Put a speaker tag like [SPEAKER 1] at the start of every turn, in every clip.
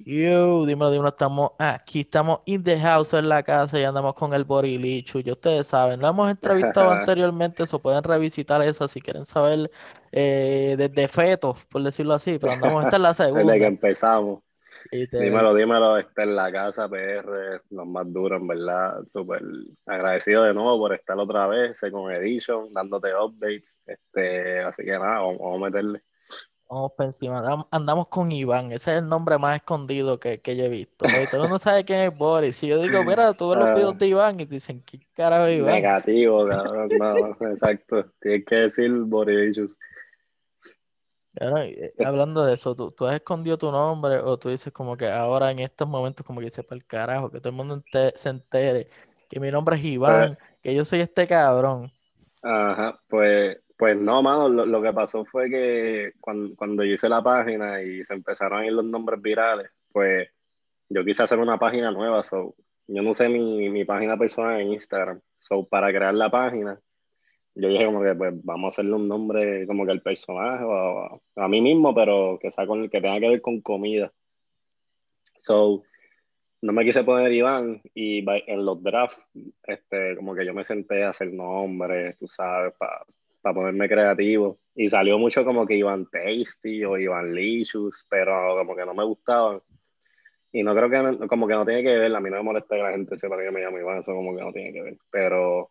[SPEAKER 1] Yo, dímelo, dímelo, estamos aquí, estamos in the house en la casa y andamos con el Borilichu. Ya ustedes saben, lo hemos entrevistado anteriormente, eso pueden revisitar eso si quieren saber eh, desde fetos, por decirlo así, pero andamos, esta en la segunda.
[SPEAKER 2] Desde que empezamos. Dímelo, dímelo, está en la casa PR, los más duros, en verdad. Súper agradecido de nuevo por estar otra vez, con Edition, dándote updates. Este, así que nada, vamos a meterle.
[SPEAKER 1] Vamos por encima. Andamos con Iván. Ese es el nombre más escondido que, que yo he visto. Todo el mundo sabe quién es Boris. Si yo digo, mira, tú ves los videos de Iván y te dicen, ¿qué carajo es Iván?
[SPEAKER 2] Negativo, cabrón. No, exacto. Tienes que decir Boris.
[SPEAKER 1] Eh, hablando de eso, ¿tú, ¿tú, has escondido tu nombre o tú dices como que ahora en estos momentos como que sepa el carajo, que todo el mundo se entere que mi nombre es Iván, pues que yo soy este cabrón?
[SPEAKER 2] Ajá, pues pues no, mano, lo, que pasó fue que cuando, cuando, yo hice la página y se empezaron a ir los nombres virales, pues yo quise hacer una página nueva, so, yo no usé mi, mi página personal en Instagram, so, para crear la página, yo dije como que pues vamos a hacerle un nombre como que al personaje o a, mí mismo, pero que, sea con, que tenga que ver con comida. So, no me quise poner Iván y en los drafts, este, como que yo me senté a hacer nombres, tú sabes, para para ponerme creativo. Y salió mucho como que iban Tasty o iban Licious, pero como que no me gustaban. Y no creo que, como que no tiene que ver, a mí no me molesta que la gente sepa que me llamo Iván, eso como que no tiene que ver. Pero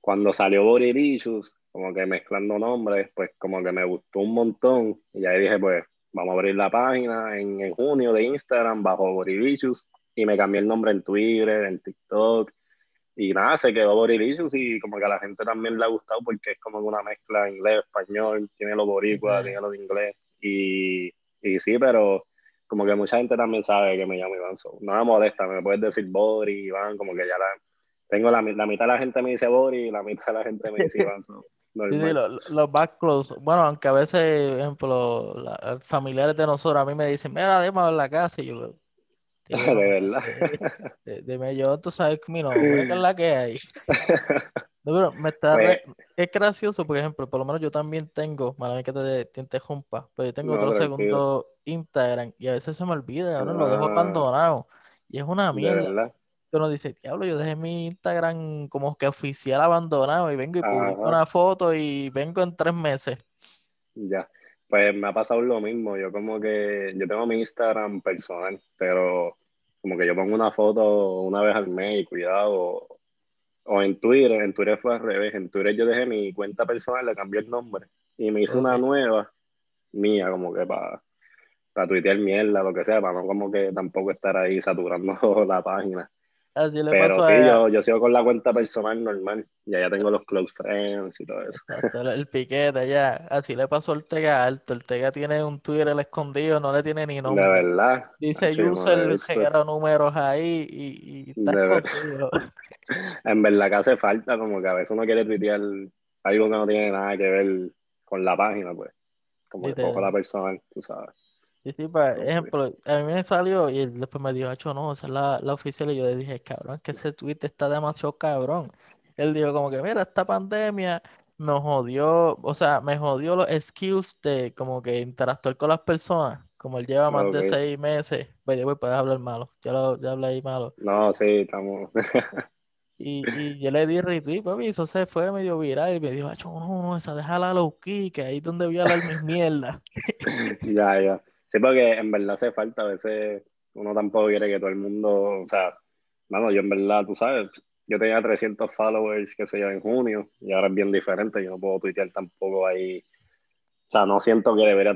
[SPEAKER 2] cuando salió Borilicious, como que mezclando nombres, pues como que me gustó un montón. Y ahí dije, pues vamos a abrir la página en, en junio de Instagram bajo Borilicious. Y me cambié el nombre en Twitter, en TikTok y nada, se quedó Borilicious y como que a la gente también le ha gustado porque es como una mezcla inglés, español, tiene los boricuas, tiene los de inglés. Y, y, sí, pero como que mucha gente también sabe que me llamo Iván. no me molesta, me puedes decir Bori, Iván, como que ya la, tengo la, la mitad de la gente me dice Bori y la mitad de la gente me dice Iván.
[SPEAKER 1] Sí, sí, los, los back close. Bueno, aunque a veces, por ejemplo, los familiares de nosotros a mí me dicen, mira, déjame en la casa. Y yo,
[SPEAKER 2] de verdad.
[SPEAKER 1] Dime yo, tú sabes que mi nombre, es la que hay. No, me está pues es gracioso, por ejemplo, por lo menos yo también tengo, mala que te, te interrumpa, pero yo tengo otro segundo Instagram y a veces se me olvida, ahora lo dejo ah. abandonado y es una mierda. Uno dice, diablo, yo dejé mi Instagram como que oficial abandonado y vengo y publico una foto y vengo en tres meses.
[SPEAKER 2] Ya. Pues me ha pasado lo mismo. Yo como que, yo tengo mi Instagram personal, pero como que yo pongo una foto una vez al mes y cuidado. O, en Twitter, en Twitter fue al revés. En Twitter yo dejé mi cuenta personal, le cambié el nombre y me hice una nueva mía, como que para para tuitear mierda, lo que sea, para no como que tampoco estar ahí saturando la página. Pero sí, yo, yo sigo con la cuenta personal normal. Ya ya tengo los close friends y todo eso.
[SPEAKER 1] El piquete ya. Así le pasó al Tega Alto. El Tega tiene un Twitter el escondido, no le tiene ni nombre.
[SPEAKER 2] De verdad.
[SPEAKER 1] Dice user, genera números ahí y, está escondido.
[SPEAKER 2] en verdad que hace falta, como que a veces uno quiere tuitear algo que no tiene nada que ver con la página, pues. Como que poco la personal, tú sabes.
[SPEAKER 1] Sí, sí, por ejemplo, a mí me salió y después me dijo, Hacho, no, esa es la, la oficial. Y yo le dije, cabrón, que ese tweet está demasiado cabrón. Él dijo, como que, mira, esta pandemia me jodió, o sea, me jodió los skills de como que interactuar con las personas. Como él lleva más de seis meses, pues puedes hablar malo. Ya, lo, ya hablé ahí malo.
[SPEAKER 2] No, sí, estamos.
[SPEAKER 1] Y, y, yo le di retweet, papi, eso se fue medio viral y me dijo, no, no, esa déjala low key, que ahí es donde voy a hablar mis mierdas.
[SPEAKER 2] ya, ya. Sí, porque en verdad hace falta, a veces uno tampoco quiere que todo el mundo, o sea, bueno, yo en verdad, tú sabes, yo tenía 300 followers, que se yo, en junio, y ahora es bien diferente, yo no puedo tuitear tampoco ahí, o sea, no siento que debería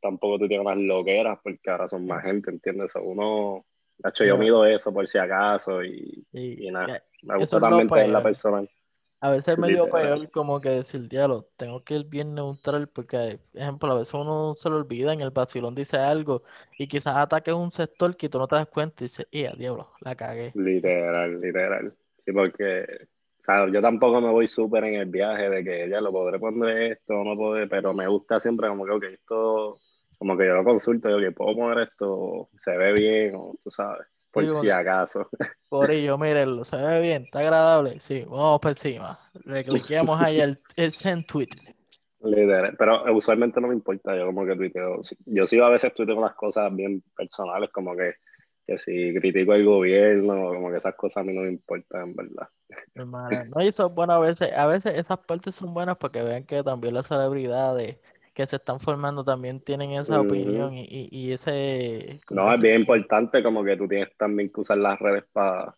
[SPEAKER 2] tampoco tuitear más loqueras, porque ahora son más gente, ¿entiendes? uno, de hecho, yo mido eso por si acaso, y, y, nada, me gusta también tener la personal.
[SPEAKER 1] A veces es medio peor como que decir, diablo, tengo que ir bien neutral porque, por ejemplo, a veces uno se lo olvida, en el vacilón dice algo y quizás ataque un sector que tú no te das cuenta y dices, ¡eh, diablo, la cagué!
[SPEAKER 2] Literal, literal. Sí, porque, o sea, yo tampoco me voy súper en el viaje de que ya lo podré poner esto no podré, pero me gusta siempre como que, ok, esto, como que yo lo consulto, yo que puedo poner esto, se ve bien, o tú sabes por si acaso.
[SPEAKER 1] Por ello, mírenlo, se ve bien, está agradable. Sí, vamos por encima. Le cliqueamos ahí el, el send tweet.
[SPEAKER 2] Pero usualmente no me importa, yo como que tuiteo. Yo sí a veces tuiteo unas cosas bien personales, como que, que si critico el gobierno, como que esas cosas a mí no me importan, en verdad.
[SPEAKER 1] no, y eso es bueno a veces, a veces esas partes son buenas porque vean que también las celebridades que se están formando también tienen esa opinión y, y, ese...
[SPEAKER 2] No, es bien importante como que tú tienes también que usar las redes para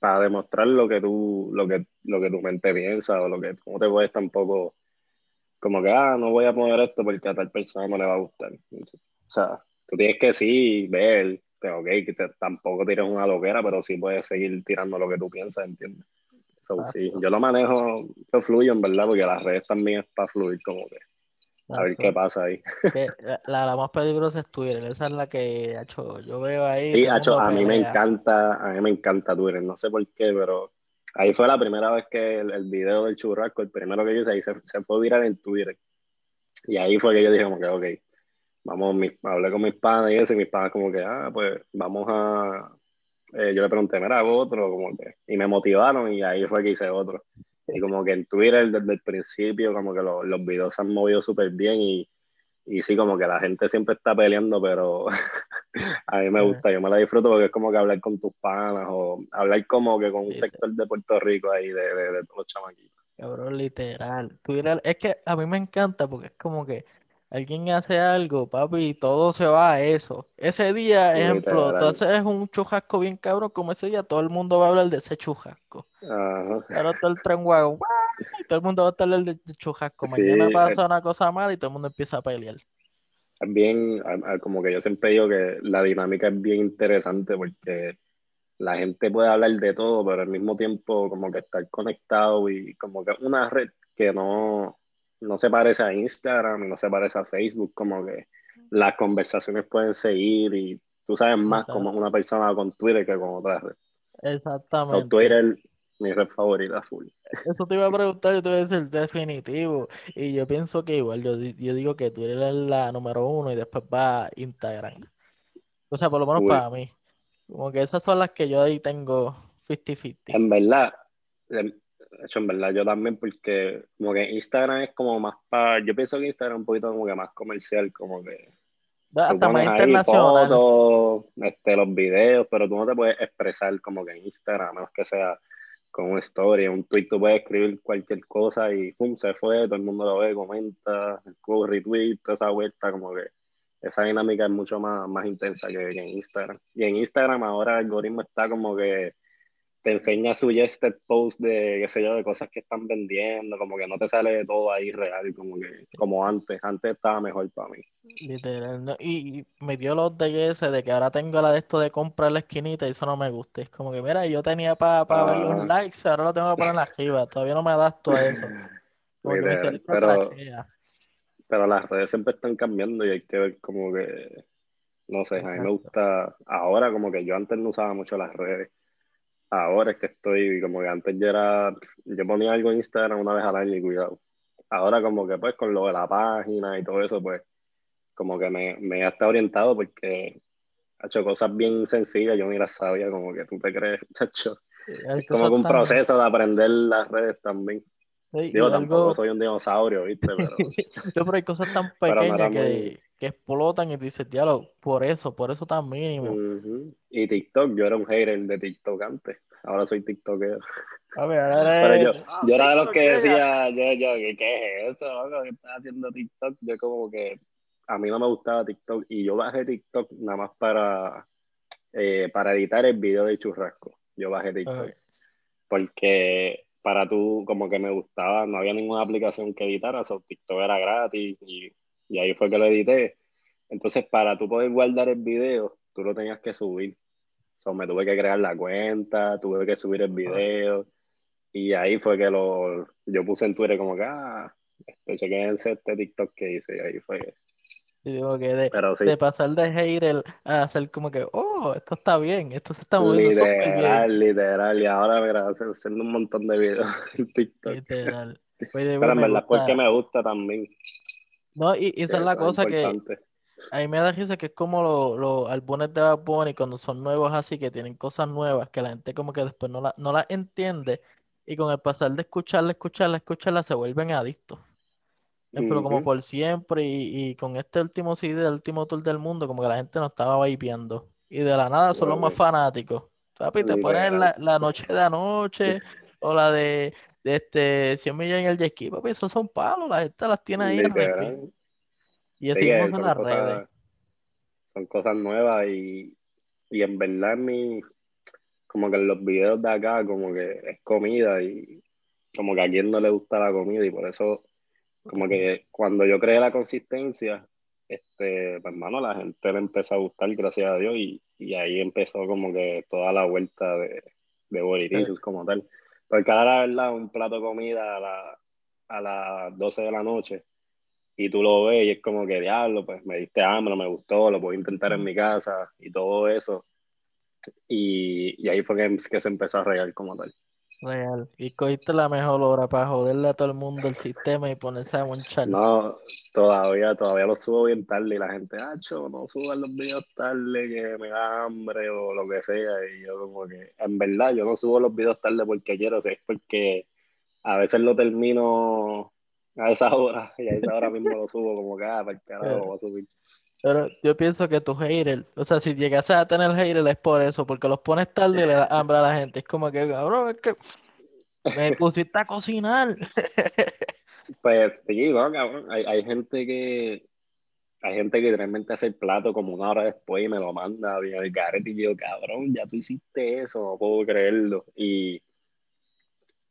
[SPEAKER 2] para demostrar lo que tú, lo que, lo que tu mente piensa o lo que no te puedes tampoco como que, ah, no voy a poner esto porque a tal persona no le va a gustar. O sea, tú tienes que sí ver, ok, que tampoco tires una loquera, pero sí puedes seguir tirando lo que tú piensas, ¿entiendes? sí, yo lo manejo, yo fluyo en verdad, porque las redes también es para fluir como que. A ver qué pasa ahí.
[SPEAKER 1] La, la, más peligrosa es Twitter, esa es la que hecho, yo veo ahí.
[SPEAKER 2] Sí, hecho, a mí me encanta, a mí me encanta Twitter, no sé por qué, pero Ahí fue la primera vez que el, el video del churrasco, el primero que yo hice, ahí se, se fue viral en Twitter. Y ahí fue que yo dije como que, ok, vamos, hablé con mis padres y eso, y mis padres como que, ah, pues vamos a... Eh, yo le pregunté, mira, hago otro, como que... Y me motivaron y ahí fue que hice otro. Y como que en Twitter desde el principio, como que los videos se han movido súper bien y y sí, como que la gente siempre está peleando, pero a mí me gusta, yo me la disfruto porque es como que hablar con tus panas o hablar como que con un sector de Puerto Rico ahí de, de, de todos los chamaquitos.
[SPEAKER 1] Cabrón, literal. Es que a mí me encanta porque es como que alguien hace algo, papi, y todo se va a eso. Ese día, ejemplo, entonces es un chujasco bien cabrón, como ese día todo el mundo va a hablar de ese chujasco. Ajá. Ahora todo el tren guago, todo el mundo va a estar el de chujasco. Mañana pasa una cosa mala y todo el mundo empieza a pelear.
[SPEAKER 2] Bien, como que yo siempre digo que la dinámica es bien interesante porque la gente puede hablar de todo, pero al mismo tiempo como que estar conectado y como que una red que no, no se parece a Instagram y no se parece a Facebook, como que las conversaciones pueden seguir y tú sabes más como una persona con Twitter que con otra red.
[SPEAKER 1] Exactamente.
[SPEAKER 2] Twitter mi red favorita full.
[SPEAKER 1] Eso te iba a preguntar, yo te voy a decir definitivo. Y yo pienso que igual, yo, yo digo que tú eres la número uno y después va Instagram. O sea, por lo menos para mí. Como que esas son las que yo ahí tengo 50-50.
[SPEAKER 2] En verdad, hecho, en verdad, yo también, porque como que Instagram es como más para. Yo pienso que Instagram es un poquito como que más comercial, como que.
[SPEAKER 1] Hasta más internacional.
[SPEAKER 2] Fotos, este, los videos, pero tú no te puedes expresar como que en Instagram, a menos que sea con una historia, un tweet, tú puedes escribir cualquier cosa y ¡pum! se fue, todo el mundo lo ve, comenta, retweet, toda esa vuelta, como que esa dinámica es mucho más, más intensa que en Instagram. Y en Instagram ahora el algoritmo está como que te enseña suggested post de, qué sé yo, de cosas que están vendiendo, como que no te sale todo ahí real, como que, como antes, antes estaba mejor para mí.
[SPEAKER 1] Literal, y, me dio los de ese de que ahora tengo la de esto de comprar la esquinita y eso no me gusta, es como que, mira, yo tenía para ver los ah. likes, ahora lo tengo que poner en la arriba, todavía no me adapto a eso.
[SPEAKER 2] pero, pero las redes siempre están cambiando y hay que ver como que, no sé, a mí me gusta, ahora como que yo antes no usaba mucho las redes Ahora es que estoy, como que antes yo era, yo ponía algo en Instagram una vez al año y cuidado. Ahora como que pues con lo de la página y todo eso, pues como que me, me está orientado porque ha hecho cosas bien sencillas, yo ni las sabía, como que tú te crees, chacho. como que un proceso de aprender las redes también. Digo, tampoco soy un dinosaurio, ¿viste? Pero,
[SPEAKER 1] pero hay cosas tan pequeñas que, que explotan y te dices, diablo, por eso, por eso tan mínimo.
[SPEAKER 2] Y TikTok, yo era un hater de TikTok antes, ahora soy TikToker.
[SPEAKER 1] A ver, Pero
[SPEAKER 2] yo, yo era de los que decía, yo, yo, ¿qué, es eso? ¿Qué estás haciendo TikTok? Yo como que a mí no me gustaba TikTok y yo bajé TikTok nada más para, eh, para editar el video de churrasco. Yo bajé TikTok. Porque para tú, como que me gustaba, no había ninguna aplicación que editara, so TikTok era gratis y y ahí fue que lo edité. Entonces, para tú poder guardar el video, tú lo tenías que subir. So, me tuve que crear la cuenta, tuve que subir el video. Y ahí fue que lo, yo puse en Twitter como que, ah, este, chequense este TikTok que hice. Y ahí fue.
[SPEAKER 1] Y digo que de, de, pasar de hater a hacer como que, oh, esto está bien, esto se está moviendo
[SPEAKER 2] Literal, literal. Y ahora, mira, haciendo un montón de videos en TikTok. Literal. Pero en verdad, porque me gusta también.
[SPEAKER 1] No, y, esa es la cosa que a mí me da risa que es como los álbumes de Bad Bunny cuando son nuevos así, que tienen cosas nuevas, que la gente como que después no las no la entiende y con el pasar de escucharla, escucharla, escucharla, se vuelven adictos. pero como por siempre, y, con este último CD, el último tour del mundo, como que la gente no estaba vipiando. Y de la nada son los más fanáticos. Papi, te pones la, noche de anoche, o la de este 100 millones en el jet ski, papi, esos son palos, la gente las tiene ahí. Y así en las redes.
[SPEAKER 2] Son cosas nuevas y, y en verdad mi, como que en los videos de acá, como que es comida y como que a quien no le gusta la comida y por eso como que cuando yo creé la consistencia, este, pues hermano, la gente le empezó a gustar, gracias a Dios, y, y ahí empezó como que toda la vuelta de, de como tal. Porque ahora, la verdad, un plato de comida a, la, a las 12 de la noche, y tú lo ves y es como que, diablo, pues me diste hambre, me gustó, lo puedo intentar en mi casa, y todo eso. Y, y ahí fue que, que se empezó a regar como tal.
[SPEAKER 1] Real. Y cogiste la mejor hora para joderle a todo el mundo el sistema y ponerse a monchar.
[SPEAKER 2] No, todavía, todavía lo subo bien tarde y la gente, hacho, no suban los videos tarde que me da hambre o lo que sea. Y yo como que, en verdad, yo no subo los videos tarde porque quiero, es porque a veces lo termino a esa hora y a esa hora mismo lo subo como que, ah, para el carajo, voy a subir.
[SPEAKER 1] Pero yo pienso que tu hater, o sea, si llegas a tener hater es por eso, porque los pones tarde y le da hambre a la gente. Es como que, cabrón, es que me pusiste a cocinar.
[SPEAKER 2] Pues sí, no, cabrón. Hay, hay gente que hay gente que realmente hace el plato como una hora después y me lo manda bien el garete y yo, cabrón, ya tú hiciste eso, no puedo creerlo. Y,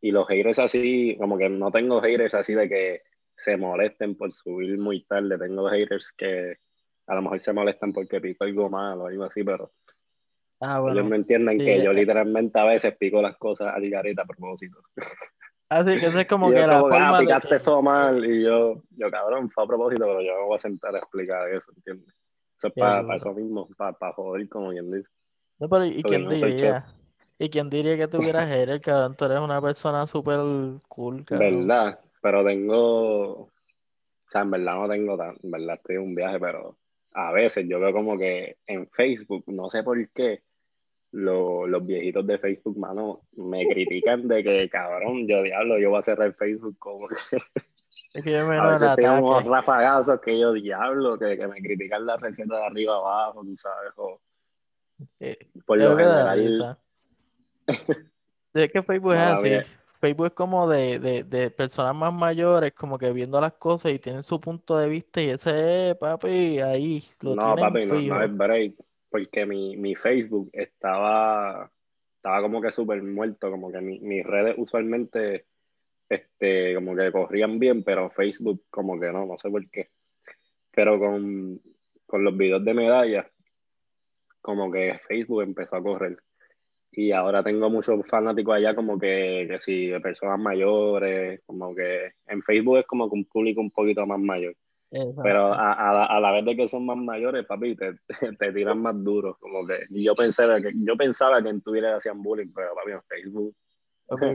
[SPEAKER 2] y los haters así, como que no tengo haters así de que se molesten por subir muy tarde, tengo haters que a lo mejor se molestan porque pico algo mal o algo así, pero ah, ellos me entienden que yo literalmente a veces pico las cosas a garita a propósito.
[SPEAKER 1] Así ah, que eso es como que la
[SPEAKER 2] forma ah, picaste eso mal y yo, yo cabrón, fue a propósito, pero yo me voy a sentar a explicar eso, ¿entiendes? Eso es para, eso mismo, para, para joder, como quien dice.
[SPEAKER 1] No, pero ¿y quién diría? ¿Y quién diría que tuvieras el cabrón? Tú eres una persona súper cool,
[SPEAKER 2] cabrón. Verdad, pero tengo... O sea, en verdad no tengo tan... En verdad estoy en un viaje, pero a veces yo veo como que en Facebook, no sé por qué, los viejitos de Facebook, mano, me critican de que, cabrón, yo diablo, yo voy a cerrar Facebook como que...
[SPEAKER 1] Es que yo me
[SPEAKER 2] a veces tengo unos rafagazos que yo diablo, que, que me critican la receta de arriba abajo, tú sabes, o... por lo general...
[SPEAKER 1] es que Facebook es así. Facebook es como de, de, de, personas más mayores, como que viendo las cosas y tienen su punto de vista y ese, papi, ahí
[SPEAKER 2] lo No, papi, no, no, es break, porque mi, mi Facebook estaba, estaba como que súper muerto, como que mi, mis redes usualmente, este, como que corrían bien, pero Facebook como que no, no sé por qué. Pero con, con los videos de medallas, como que Facebook empezó a correr y ahora tengo muchos fanáticos allá como que, que si personas mayores, como que en Facebook es como que un público un poquito más mayor. Pero a, a, la, vez de que son más mayores, papi, te, te, tiran más duro. Como que yo pensaba que yo pensaba que en Twitter hacían bullying, pero papi, en Facebook.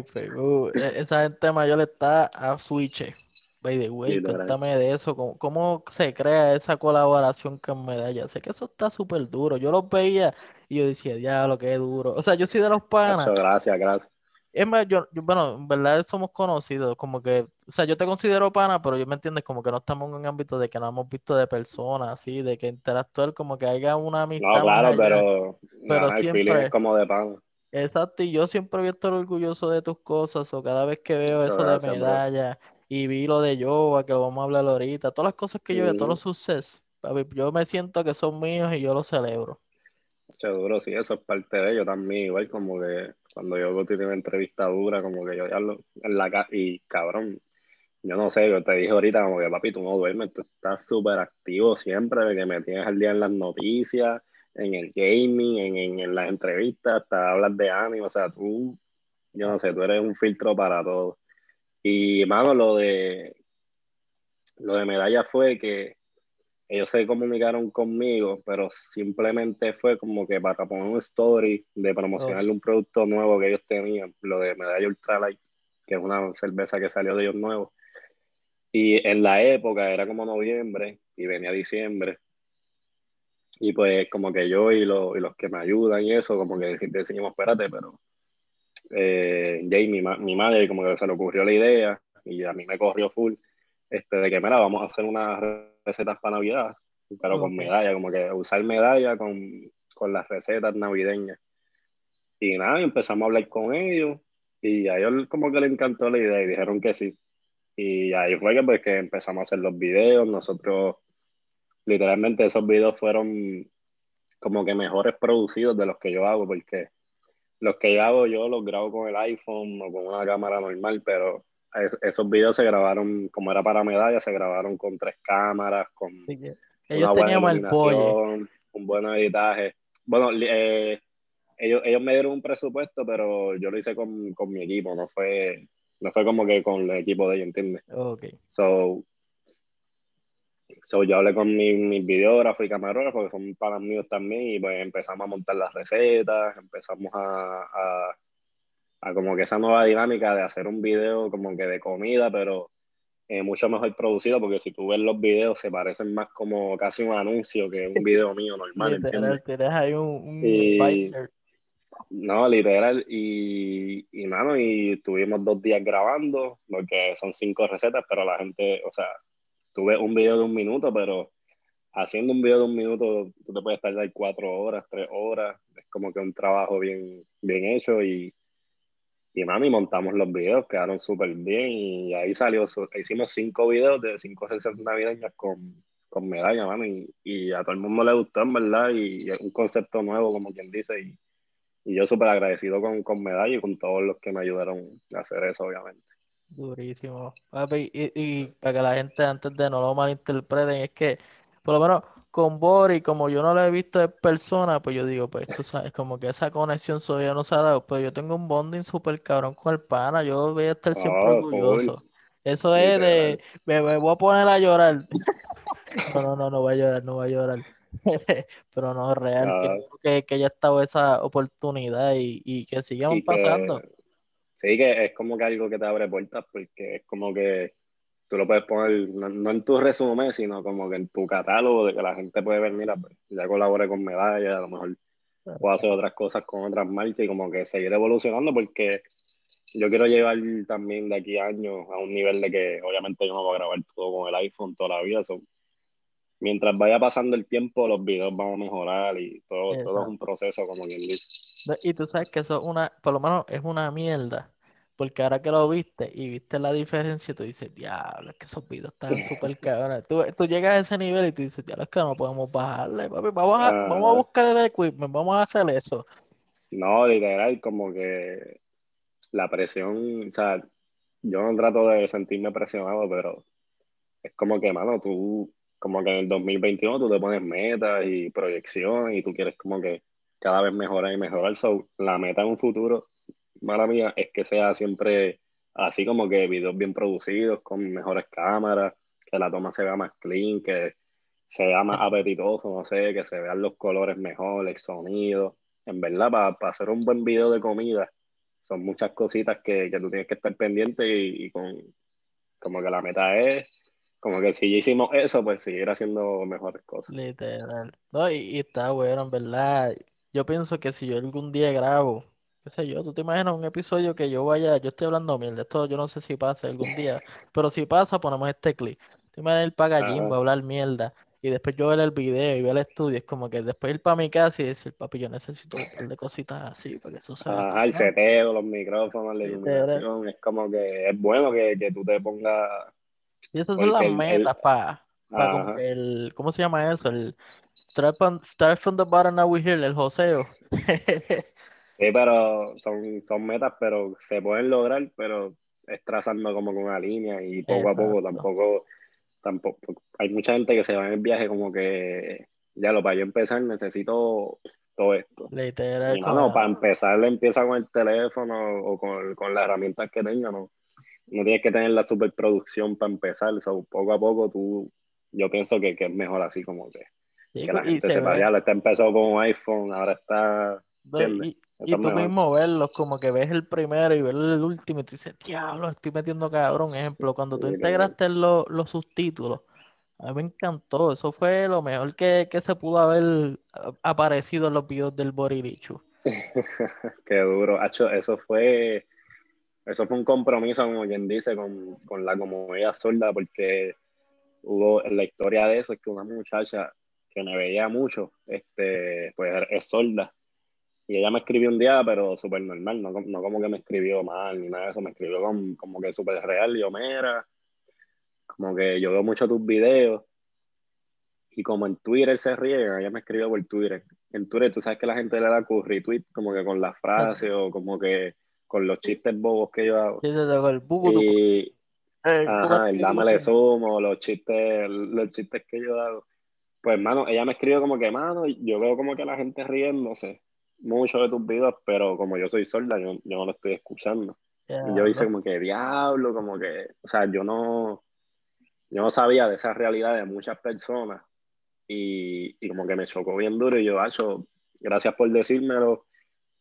[SPEAKER 1] Facebook. E, esa gente mayor está a switch. By the way, cuéntame de eso, ¿cómo, ¿cómo, se crea esa colaboración con Medalla? Sé que eso está súper duro. Yo lo veía y yo decía, diablo, qué duro. O sea, yo soy de los panas.
[SPEAKER 2] gracias, gracias.
[SPEAKER 1] Es más, yo, bueno, en verdad somos conocidos, como que, o sea, yo te considero pana, pero yo me entiendes como que no estamos en un ámbito de que no hemos visto de personas, así, de que interactuar, como que haya una amistad.
[SPEAKER 2] No, claro, pero, pero siempre es como de pana.
[SPEAKER 1] Exacto, y yo siempre he estado orgulloso de tus cosas, o cada vez que veo eso de medalla, y vi lo de Yoba, que lo vamos a hablar ahorita, todas las cosas que yo veo, todos los sucesos, yo me siento que son míos y yo los celebro.
[SPEAKER 2] Duro, sí, eso es parte de ello también, igual como que cuando yo tuve una entrevista dura, como que yo ya lo, en la casa, y cabrón, yo no sé, yo te dije ahorita como que papi, tú no duermes, tú estás súper activo siempre, de que me tienes al día en las noticias, en el gaming, en, en, las entrevistas, hasta hablas de anime, o sea, tú, yo no sé, tú eres un filtro para todo. Y, mano, lo de, lo de medalla fue que ellos se comunicaron conmigo, pero simplemente fue como que para poner un story de promocionarle un producto nuevo que ellos tenían, lo de Medalla Ultralight, que es una cerveza que salió de ellos nuevos. Y en la época era como noviembre y venía diciembre. Y pues como que yo y, y los que me ayudan y eso, como que decimos, espérate, pero eh, Jamie, mi, madre, como que se le ocurrió la idea y a mí me corrió full. este, de que, mira, vamos a hacer unas recetas para Navidad, pero con medalla, como que usar medalla con, con las recetas navideñas. Y nada, empezamos a hablar con ellos y a ellos como que les encantó la idea y dijeron que sí. Y ahí fue que, pues, que empezamos a hacer los videos. Nosotros, literalmente, esos videos fueron como que mejores producidos de los que yo hago, porque los que yo hago yo los grabo con el iPhone o con una cámara normal, pero esos videos se grabaron, como era para medalla, se grabaron con tres cámaras, con
[SPEAKER 1] una buena iluminación,
[SPEAKER 2] un buen editaje. Bueno, eh, ellos, ellos me dieron un presupuesto, pero yo lo hice con, con mi equipo, no fue, no fue como que con el equipo de ellos, ¿entiendes?
[SPEAKER 1] Ok.
[SPEAKER 2] So, so yo hablé con mi, mis videógrafos y camarógrafos, que son para míos también, y pues empezamos a montar las recetas, empezamos a, a, a como que esa nueva dinámica de hacer un video como que de comida, pero eh, mucho mejor producido, porque si tú ves los videos se parecen más como casi un anuncio que un video mío normal.
[SPEAKER 1] Tienes ahí un,
[SPEAKER 2] no, literal. Y, y, mano, y tuvimos dos días grabando, porque son cinco recetas, pero la gente, o sea, tuve un video de un minuto, pero haciendo un video de un minuto, tú te puedes tardar cuatro horas, tres horas. Es como que un trabajo bien, bien hecho y, y y montamos los videos, quedaron súper bien y ahí salió, hicimos cinco videos de cinco recetas navideñas con, con medalla, mano, y, a todo el mundo le gustó, en verdad, y, es un concepto nuevo, como quien dice, y, y yo súper agradecido con, con Medalla y con todos los que me ayudaron a hacer eso, obviamente.
[SPEAKER 1] Durísimo. Y, para que la gente antes de no lo malinterpreten, es que por lo menos con Bori, como yo no lo he visto de persona, pues yo digo, pues tú sabes, como que esa conexión todavía no se ha dado, pero yo tengo un bonding súper cabrón con el pana, yo voy a estar siempre ah, orgulloso. Eso es de, me, me, voy a poner a llorar. no, no, no, no voy a llorar, no voy a llorar. pero no, real, que, que, haya estado esa oportunidad y, y que sigamos pasando.
[SPEAKER 2] Sí, que es como que algo que te abre puertas porque es como que tú lo puedes poner, no, en tu resumen, sino como que en tu catálogo de que la gente puede ver, mira, pues, ya colaboré con medallas, a lo mejor puedo hacer otras cosas con otras marcas y como que seguir evolucionando porque yo quiero llevar también de aquí a años a un nivel de que obviamente yo no voy a grabar todo con el iPhone toda la vida, mientras vaya pasando el tiempo, los videos van a mejorar y todo, todo es un proceso, como quien dice.
[SPEAKER 1] Y tú sabes que eso es una, por lo menos es una mierda, porque ahora que lo viste y viste la diferencia, tú dices, diablo, es que esos videos están súper cabrones. Tú, tú, llegas a ese nivel y tú dices, diablo, es que no podemos bajarle, papi, vamos a, vamos a ah. buscar el equipment, vamos a hacer eso.
[SPEAKER 2] No, literal, como que la presión, o sea, yo no trato de sentirme presionado, pero es como que, mano, tú como que en el 2021 tú te pones metas y proyecciones y tú quieres como que cada vez mejorar y mejorar. So, la meta en un futuro, mala mía, es que sea siempre así como que videos bien producidos, con mejores cámaras, que la toma se vea más clean, que se vea más apetitoso, no sé, que se vean los colores mejor, el sonido. En verdad, para hacer un buen video de comida, son muchas cositas que, que tú tienes que estar pendiente y, y con, como que la meta es como que si ya hicimos eso, pues seguir haciendo mejores cosas.
[SPEAKER 1] Literal. No, y, está bueno, en verdad. Yo pienso que si yo algún día grabo, qué sé yo, tú te imaginas un episodio que yo vaya, yo estoy hablando mil de esto yo no sé si pasa algún día, pero si pasa, ponemos este clip. Te imaginas el pagallín, va a hablar mierda, y después yo ver el video y ver el estudio, es como que después ir para mi casa y decir, papi, yo necesito un par de cositas así para que eso sea.
[SPEAKER 2] Ajá, el seteo, los micrófonos, la iluminación, es como que es bueno que, que tú te pongas
[SPEAKER 1] y esas son las metas para el, ¿cómo se llama eso? El start from, the bottom now we here, el joseo.
[SPEAKER 2] sí, pero son, son metas, pero se pueden lograr, pero es trazando como con una línea y poco a poco tampoco, tampoco, hay mucha gente que se va en el viaje como que, ya lo para yo empezar necesito todo esto.
[SPEAKER 1] Literal.
[SPEAKER 2] Y no, para empezar le empieza con el teléfono o con, con las herramientas que tenga, ¿no? no tienes que tener la superproducción para empezar, poco a poco tú, yo pienso que, que es mejor así como que, que la gente se vaya, está empezó con un iPhone, ahora está...
[SPEAKER 1] y, tú mismo verlos, como que ves el primero y ves el último y tú dices, diablo, estoy metiendo cabrón. Ejemplo, cuando tú integraste los, los subtítulos, a mí me encantó. Eso fue lo mejor que, que se pudo haber aparecido en los videos del Boririchu.
[SPEAKER 2] Qué duro. Hacho, eso fue eso fue un compromiso, como quien dice, con, con la comunidad sorda, porque hubo en la historia de eso es que una muchacha que me veía mucho, este, pues es sorda. Y ella me escribió un día, pero súper normal, no, no, como que me escribió mal ni nada de eso, me escribió como que súper real. Y yo, mira, como que yo veo mucho tus videos. Y como en Twitter se ríe, ella me escribió por Twitter. En Twitter tú sabes que la gente le da retweet como que con las frases o como que con los chistes bobos que yo hago. Y, ajá, el dame le sumo, los chistes, los chistes que yo hago. Pues, mano, ella me escribió como que, mano, yo veo como que la gente riéndose mucho de tus videos, pero como yo soy sorda, yo, no lo estoy escuchando. y yo hice como que, diablo, como que, o sea, yo no, yo no sabía de esa realidad de muchas personas y, y como que me chocó bien duro y yo, Hacho, gracias por decírmelo.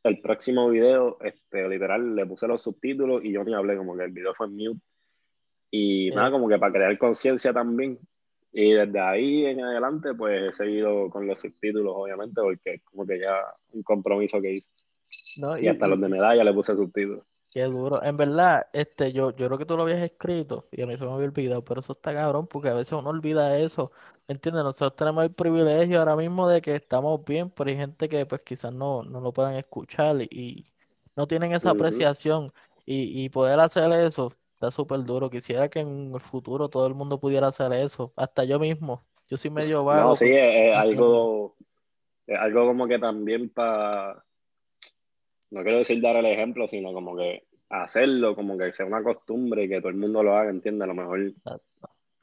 [SPEAKER 2] El próximo video, este, literal, le puse los subtítulos y yo ni hablé, como que el video fue en mute. Y nada, como que para crear conciencia también, y desde ahí en adelante, pues he seguido con los subtítulos, obviamente, porque es como que ya un compromiso que hice. y, hasta los de medalla le puse subtítulos.
[SPEAKER 1] Qué duro. En verdad, este, yo, yo creo que tú lo habías escrito y a mí se me había olvidado, pero eso está cabrón porque a veces uno olvida eso. ¿Me entiendes? Nosotros tenemos el privilegio ahora mismo de que estamos bien, pero hay gente que pues quizás no, no lo puedan escuchar y, no tienen esa apreciación. Y, y poder hacer eso Está súper duro. Quisiera que en el futuro todo el mundo pudiera hacer eso. Hasta yo mismo. Yo soy medio vago.
[SPEAKER 2] No, sí, es, algo, es algo como que también para, no quiero decir dar el ejemplo, sino como que hacerlo, como que sea una costumbre y que todo el mundo lo haga, entiende, a lo mejor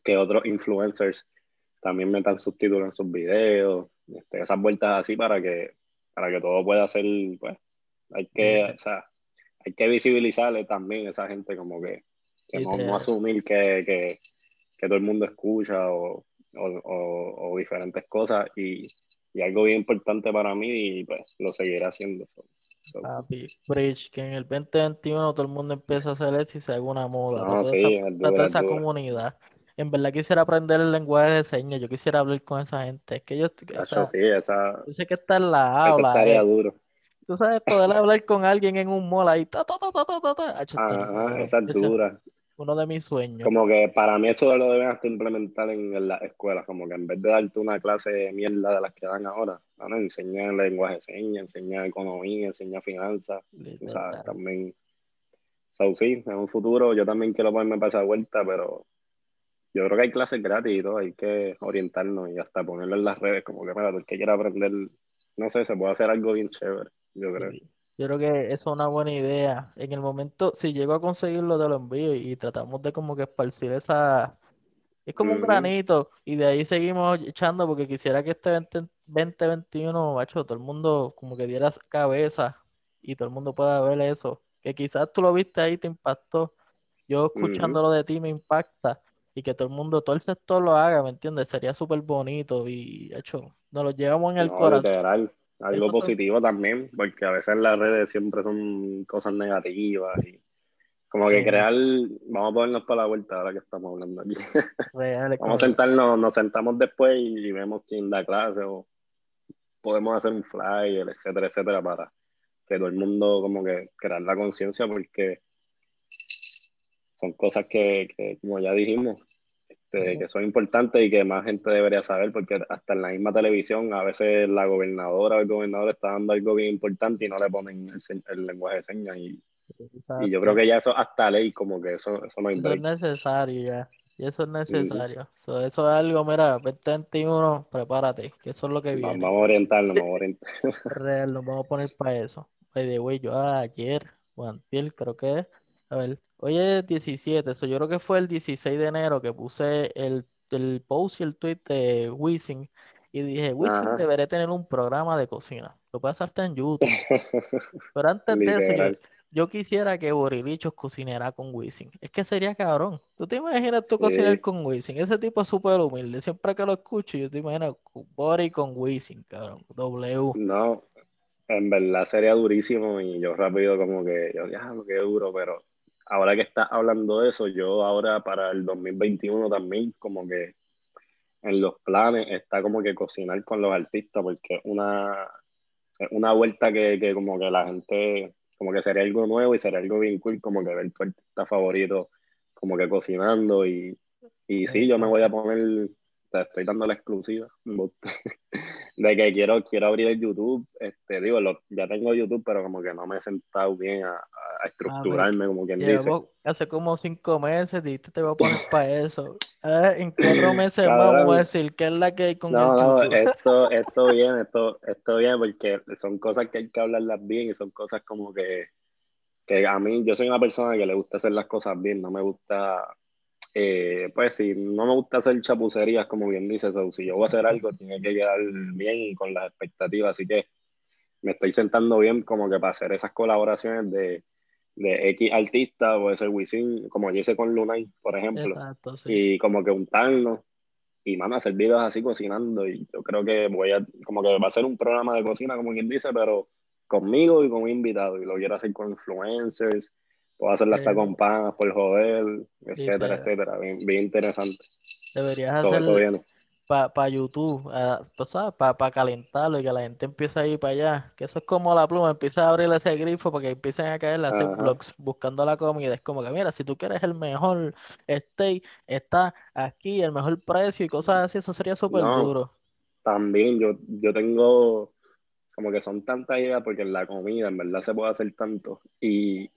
[SPEAKER 2] que otros influencers también metan subtítulos en sus videos, este, esas vueltas así para que, para que todo pueda ser, pues, hay que, o sea, hay que visibilizarle también a esa gente como que que no, asumir que, que, que, todo el mundo escucha o, o, o, diferentes cosas y, y, algo bien importante para mí y pues lo seguiré haciendo.
[SPEAKER 1] Bridge, que en el 2021 todo el mundo empieza a hacer eso y se haga una moda. No, toda, esa, toda esa comunidad. En verdad quisiera aprender el lenguaje de señas, yo quisiera hablar con esa gente. Es que yo,
[SPEAKER 2] o sí, esa,
[SPEAKER 1] yo sé que está en la aula.
[SPEAKER 2] Esa duro.
[SPEAKER 1] Tú sabes, poder hablar con alguien en un mall ahí. Ta, ta,
[SPEAKER 2] esa es dura
[SPEAKER 1] uno de mis sueños.
[SPEAKER 2] Como que para mí eso lo deben hasta implementar en, las escuelas, como que en vez de darte una clase de mierda de las que dan ahora, ¿no? enseñar lenguaje de señas, enseñar economía, enseñar finanzas, o sea, también... So, sí, en un futuro yo también quiero ponerme para esa vuelta, pero yo creo que hay clases gratis y todo, hay que orientarnos y hasta ponerlo en las redes, como que, para el que quiera aprender, no sé, se puede hacer algo bien chévere, yo creo.
[SPEAKER 1] Yo creo que eso es una buena idea. En el momento, si llego a conseguirlo, te lo envío y tratamos de como que esparcir esa... Es como un granito y de ahí seguimos echando porque quisiera que este 2021, macho, todo el mundo como que diera cabeza y todo el mundo pueda ver eso. Que quizás tú lo viste ahí, te impactó. Yo escuchándolo de ti me impacta y que todo el mundo, todo el sector lo haga, ¿me entiendes? Sería súper bonito y, hecho, nos lo llevamos en el corazón
[SPEAKER 2] algo positivo también, porque a veces las redes siempre son cosas negativas y como que crear, vamos a ponernos para la vuelta ahora que estamos hablando aquí. vamos a sentarnos, nos sentamos después y vemos quién da clase o podemos hacer un flyer, etcétera, etcétera, para que todo el mundo como que crear la conciencia porque son cosas que, que, como ya dijimos, este, que son importantes y que más gente debería saber, porque hasta en la misma televisión a veces la gobernadora o el gobernador está dando algo bien importante y no le ponen el, lenguaje de señas. Y, y, yo creo que ya eso hasta ley, como que eso, eso no,
[SPEAKER 1] es necesario ya. Y eso es necesario. eso es algo, mira, 2021, prepárate, que eso es lo que viene.
[SPEAKER 2] Vamos, a orientarnos, vamos a orientar.
[SPEAKER 1] Real, nos vamos a poner para eso. Oye, güey, yo ayer, Juan Piel, creo que, a ver, Hoy es 17, eso yo creo que fue el 16 de enero que puse el, el post y el tweet de Wisin y dije, Wisin debería tener un programa de cocina. Lo puede hacer en YouTube. Pero antes de eso, yo, quisiera que Borilichos cocinara con Wisin. Es que sería cabrón. ¿Tú te imaginas tú cocinar con Wisin? Ese tipo es súper humilde. Siempre que lo escucho, yo te imagino Bori con Wisin, cabrón. W.
[SPEAKER 2] No, en verdad sería durísimo y yo rápido como que, yo, ya, lo que duro, pero ahora que estás hablando de eso, yo ahora para el 2021 también como que en los planes está como que cocinar con los artistas porque es una, una vuelta que, que como que la gente como que sería algo nuevo y sería algo bien cool, como que ver tu artista favorito como que cocinando y, y sí, yo me voy a poner, te estoy dando la exclusiva de que quiero, quiero abrir el YouTube, este, digo, ya tengo YouTube, pero como que no me he sentado bien a, a estructurarme, como quien dice.
[SPEAKER 1] Hace como cinco meses dijiste te voy a poner para eso. Ah, en cuatro meses vamos a decir qué es la que hay con
[SPEAKER 2] no, no, esto, esto bien, esto, esto bien, porque son cosas que hay que hablarlas bien y son cosas como que, que a mí, yo soy una persona que le gusta hacer las cosas bien, no me gusta eh, pues si no me gusta hacer chapucerías, como bien dices, o si yo voy a hacer algo, tiene que quedar bien y con las expectativas, así que me estoy sentando bien como que para hacer esas colaboraciones de, de X artista, puede ser Wisin, como yo hice con Lunay, por ejemplo, y como que untarnos y mano, hacer videos así cocinando y yo creo que voy a, como que va a ser un programa de cocina, como quien dice, pero conmigo y con un invitado, y lo quiero hacer con influencers, Puedo hacerla hasta con panas por joder, etcétera, etcétera. Bien, interesante.
[SPEAKER 1] Deberías hacerlo para YouTube, uh, pues, para calentarlo y que la gente empiece a ir para allá. Que eso es como la pluma, empieza a abrir ese grifo para que empiecen a caer, hacer blogs buscando la comida. Es como que, mira, si tú quieres el mejor steak, está aquí, el mejor precio y cosas así, eso sería súper duro.
[SPEAKER 2] También yo, yo tengo como que son tantas ideas porque en la comida en verdad se puede hacer tanto. Y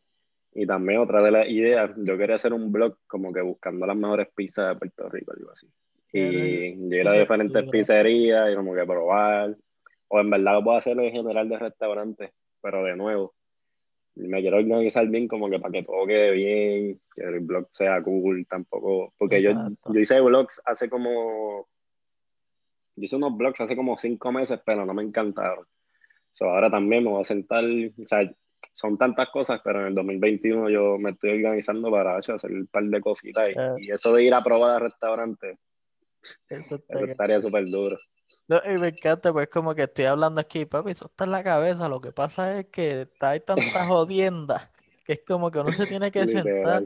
[SPEAKER 2] y también otra de las ideas, yo quería hacer un blog como que buscando las mejores pizzas de Puerto Rico, algo así. Y ir a diferentes pizzerías y como que probar. O en verdad lo puedo hacer en general de restaurantes, pero de nuevo, me quiero organizar bien como que para que todo quede bien, que el blog sea cool, tampoco. Porque yo, yo hice blogs hace como. Yo hice unos blogs hace como cinco meses, pero no me encantaron. So, ahora también me voy a sentar, o sea, son tantas cosas, pero en el 2021 yo me estoy organizando para hacer un par de cositas. Y, eso de ir a probar al restaurante, eso, estaría súper duro.
[SPEAKER 1] y me encanta, pues como que estoy hablando aquí, papi, eso está en la cabeza. Lo que pasa es que hay tantas jodiendas que es como que uno se tiene que sentar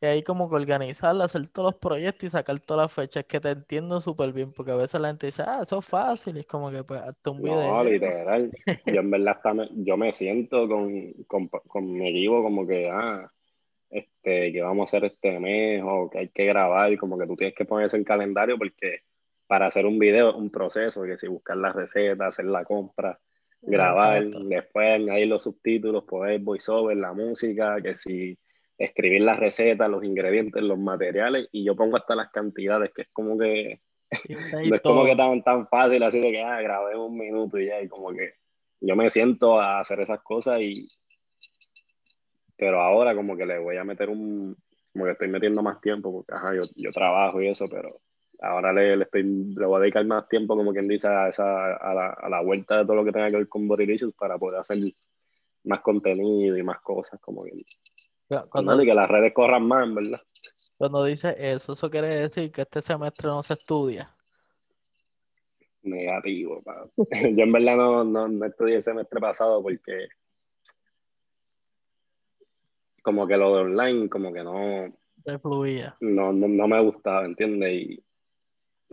[SPEAKER 1] y ahí como que organizarla, hacer todos los proyectos y sacar todas las fechas, que te entiendo súper bien, porque a veces la gente dice, ah, eso es fácil, y es como que pues hazte un video.
[SPEAKER 2] No, literal, yo en verdad yo me siento con, con, con mi equipo como que, ah, este, que vamos a hacer este mes, o que hay que grabar, como que tú tienes que poner eso en calendario, porque para hacer un video es un proceso, que si buscar las recetas, hacer la compra, grabar, después añadir los subtítulos, poner voiceover, la música, que si escribir las recetas, los ingredientes, los materiales, y yo pongo hasta las cantidades, que es como que no es como que tan, tan fácil así de que ah, grabé un minuto y ya, y como que yo me siento a hacer esas cosas y pero ahora como que le voy a meter un como que estoy metiendo más tiempo porque ajá, yo, yo trabajo y eso, pero ahora le, le, estoy, le voy a dedicar más tiempo, como quien dice, a, esa, a, la, a la vuelta de todo lo que tenga que ver con Bodylicious para poder hacer más contenido y más cosas, como que cuando, que las redes corran más, ¿verdad?
[SPEAKER 1] Cuando dice eso, eso quiere decir que este semestre no se estudia.
[SPEAKER 2] Negativo, Yo en verdad no, no, estudié el semestre pasado porque como que lo de online, como que no...
[SPEAKER 1] Te fluía.
[SPEAKER 2] No, no, me gustaba, ¿entiendes? Y,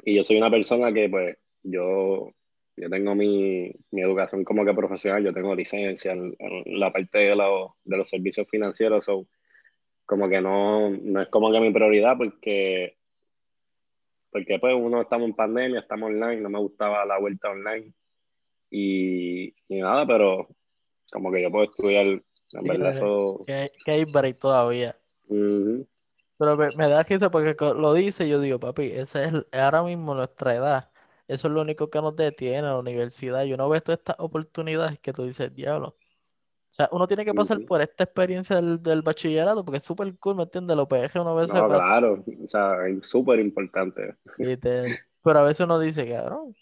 [SPEAKER 2] y yo soy una persona que pues yo yo tengo mi, mi, educación como que profesional, yo tengo licencia en, la parte de, de, los servicios financieros, so, como que no, no es como que mi prioridad porque, porque pues uno estamos en pandemia, estamos online, no me gustaba la vuelta online y, y nada, pero como que yo puedo estudiar, en verdad eso...
[SPEAKER 1] Que, que hay break todavía. Pero me, me da risa porque lo dice, yo digo, papi, esa es ahora mismo nuestra edad eso es lo único que nos detiene en la universidad. Y uno ve todas estas oportunidades que tú dices, diablo. O sea, uno tiene que pasar por esta experiencia del, bachillerato porque es súper cool, ¿me entiendes? Lo PG uno veces.
[SPEAKER 2] No, claro, o sea, es súper importante.
[SPEAKER 1] Pero a veces uno dice, cabrón,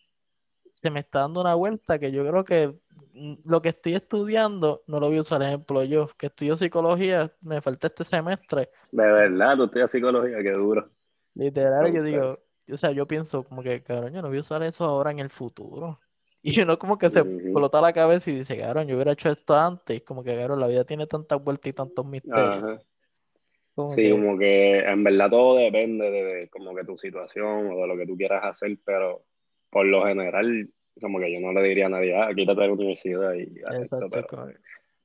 [SPEAKER 1] se me está dando una vuelta que yo creo que mm, lo que estoy estudiando no lo voy a usar. Ejemplo, yo que estudio psicología, me falta este semestre.
[SPEAKER 2] De verdad, tú estudias psicología, qué duro.
[SPEAKER 1] Literal, yo digo, o sea, yo pienso como que, cabrón, yo no voy a usar eso ahora en el futuro. Y uno como que se explota la cabeza y dice, cabrón, yo hubiera hecho esto antes. Como que, cabrón, la vida tiene tantas vueltas y tantos misterios.
[SPEAKER 2] sí, como que en verdad todo depende de, como que tu situación o de lo que tú quieras hacer, pero por lo general, como que yo no le diría a nadie, ah, quítate de la universidad y esto, pero,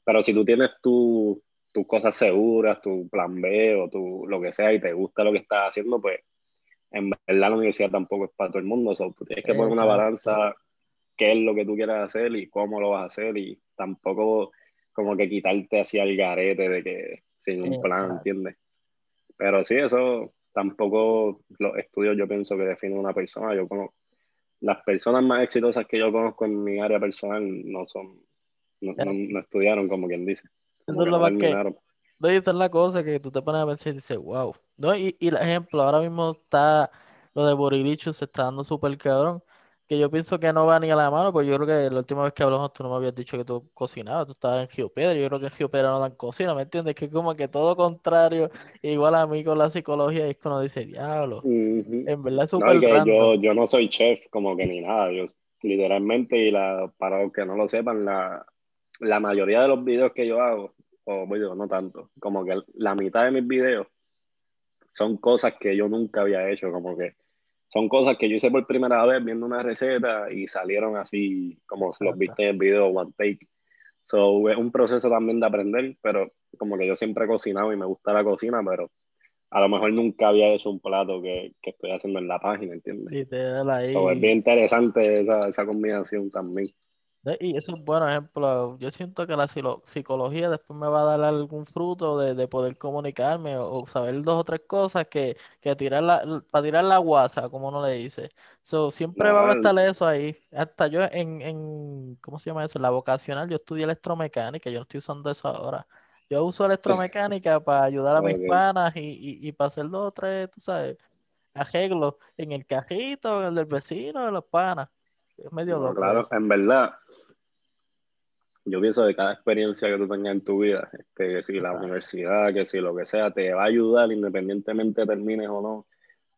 [SPEAKER 2] pero si tú tienes tu, tus cosas seguras, tu plan B o tu, lo que sea y te gusta lo que estás haciendo, pues en verdad la universidad tampoco es para todo el mundo. O tú tienes que poner una balanza qué es lo que tú quieres hacer y cómo lo vas a hacer y tampoco como que quitarte hacia el garete de que sin un plan, ¿entiendes? Pero sí, eso tampoco los estudios yo pienso que definen una persona. Yo conozco, las personas más exitosas que yo conozco en mi área personal no son, no, no, estudiaron como quien dice.
[SPEAKER 1] Eso es lo más que, no, esa es la cosa que tú te pones a pensar y dices, wow. ¿No? Y, y el ejemplo, ahora mismo está lo de Borilichu, se está dando súper cabrón que yo pienso que no va ni a la mano, pues yo creo que la última vez que hablamos tú no me habías dicho que tú cocinabas, tú estabas en Geopedra, yo creo que en Geopedra no dan cocina, ¿me entiendes? Que es como que todo contrario, igual a mí con la psicología, es que uno dice, diablo, en verdad es súper
[SPEAKER 2] no, yo, yo no soy chef como que ni nada, yo literalmente, y la, para los que no lo sepan, la, la mayoría de los videos que yo hago, o bueno, no tanto, como que la mitad de mis videos son cosas que yo nunca había hecho, como que son cosas que yo hice por primera vez viendo una receta y salieron así como los viste en el video One Take. So, es un proceso también de aprender, pero como que yo siempre he cocinado y me gusta la cocina, pero a lo mejor nunca había hecho un plato que, que estoy haciendo en la página, ¿entiendes?
[SPEAKER 1] Y te ahí.
[SPEAKER 2] es bien interesante esa, esa combinación también.
[SPEAKER 1] Y eso es buen ejemplo. Yo siento que la psicología después me va a dar algún fruto de, poder comunicarme o, saber dos o tres cosas que, que tirar la, para tirar la guasa, como uno le dice. So, siempre va a estar eso ahí. Hasta yo en, en, ¿cómo se llama eso? En la vocacional, yo estudié electromecánica, yo no estoy usando eso ahora. Yo uso electromecánica para ayudar a mis panas y, y, y para hacer dos o tres, tú sabes, arreglos en el cajito, en el del vecino, de los panas. Es medio
[SPEAKER 2] no, Claro, en verdad, yo pienso que cada experiencia que tú tengas en tu vida, este, que si la universidad, que si lo que sea, te va a ayudar independientemente termines o no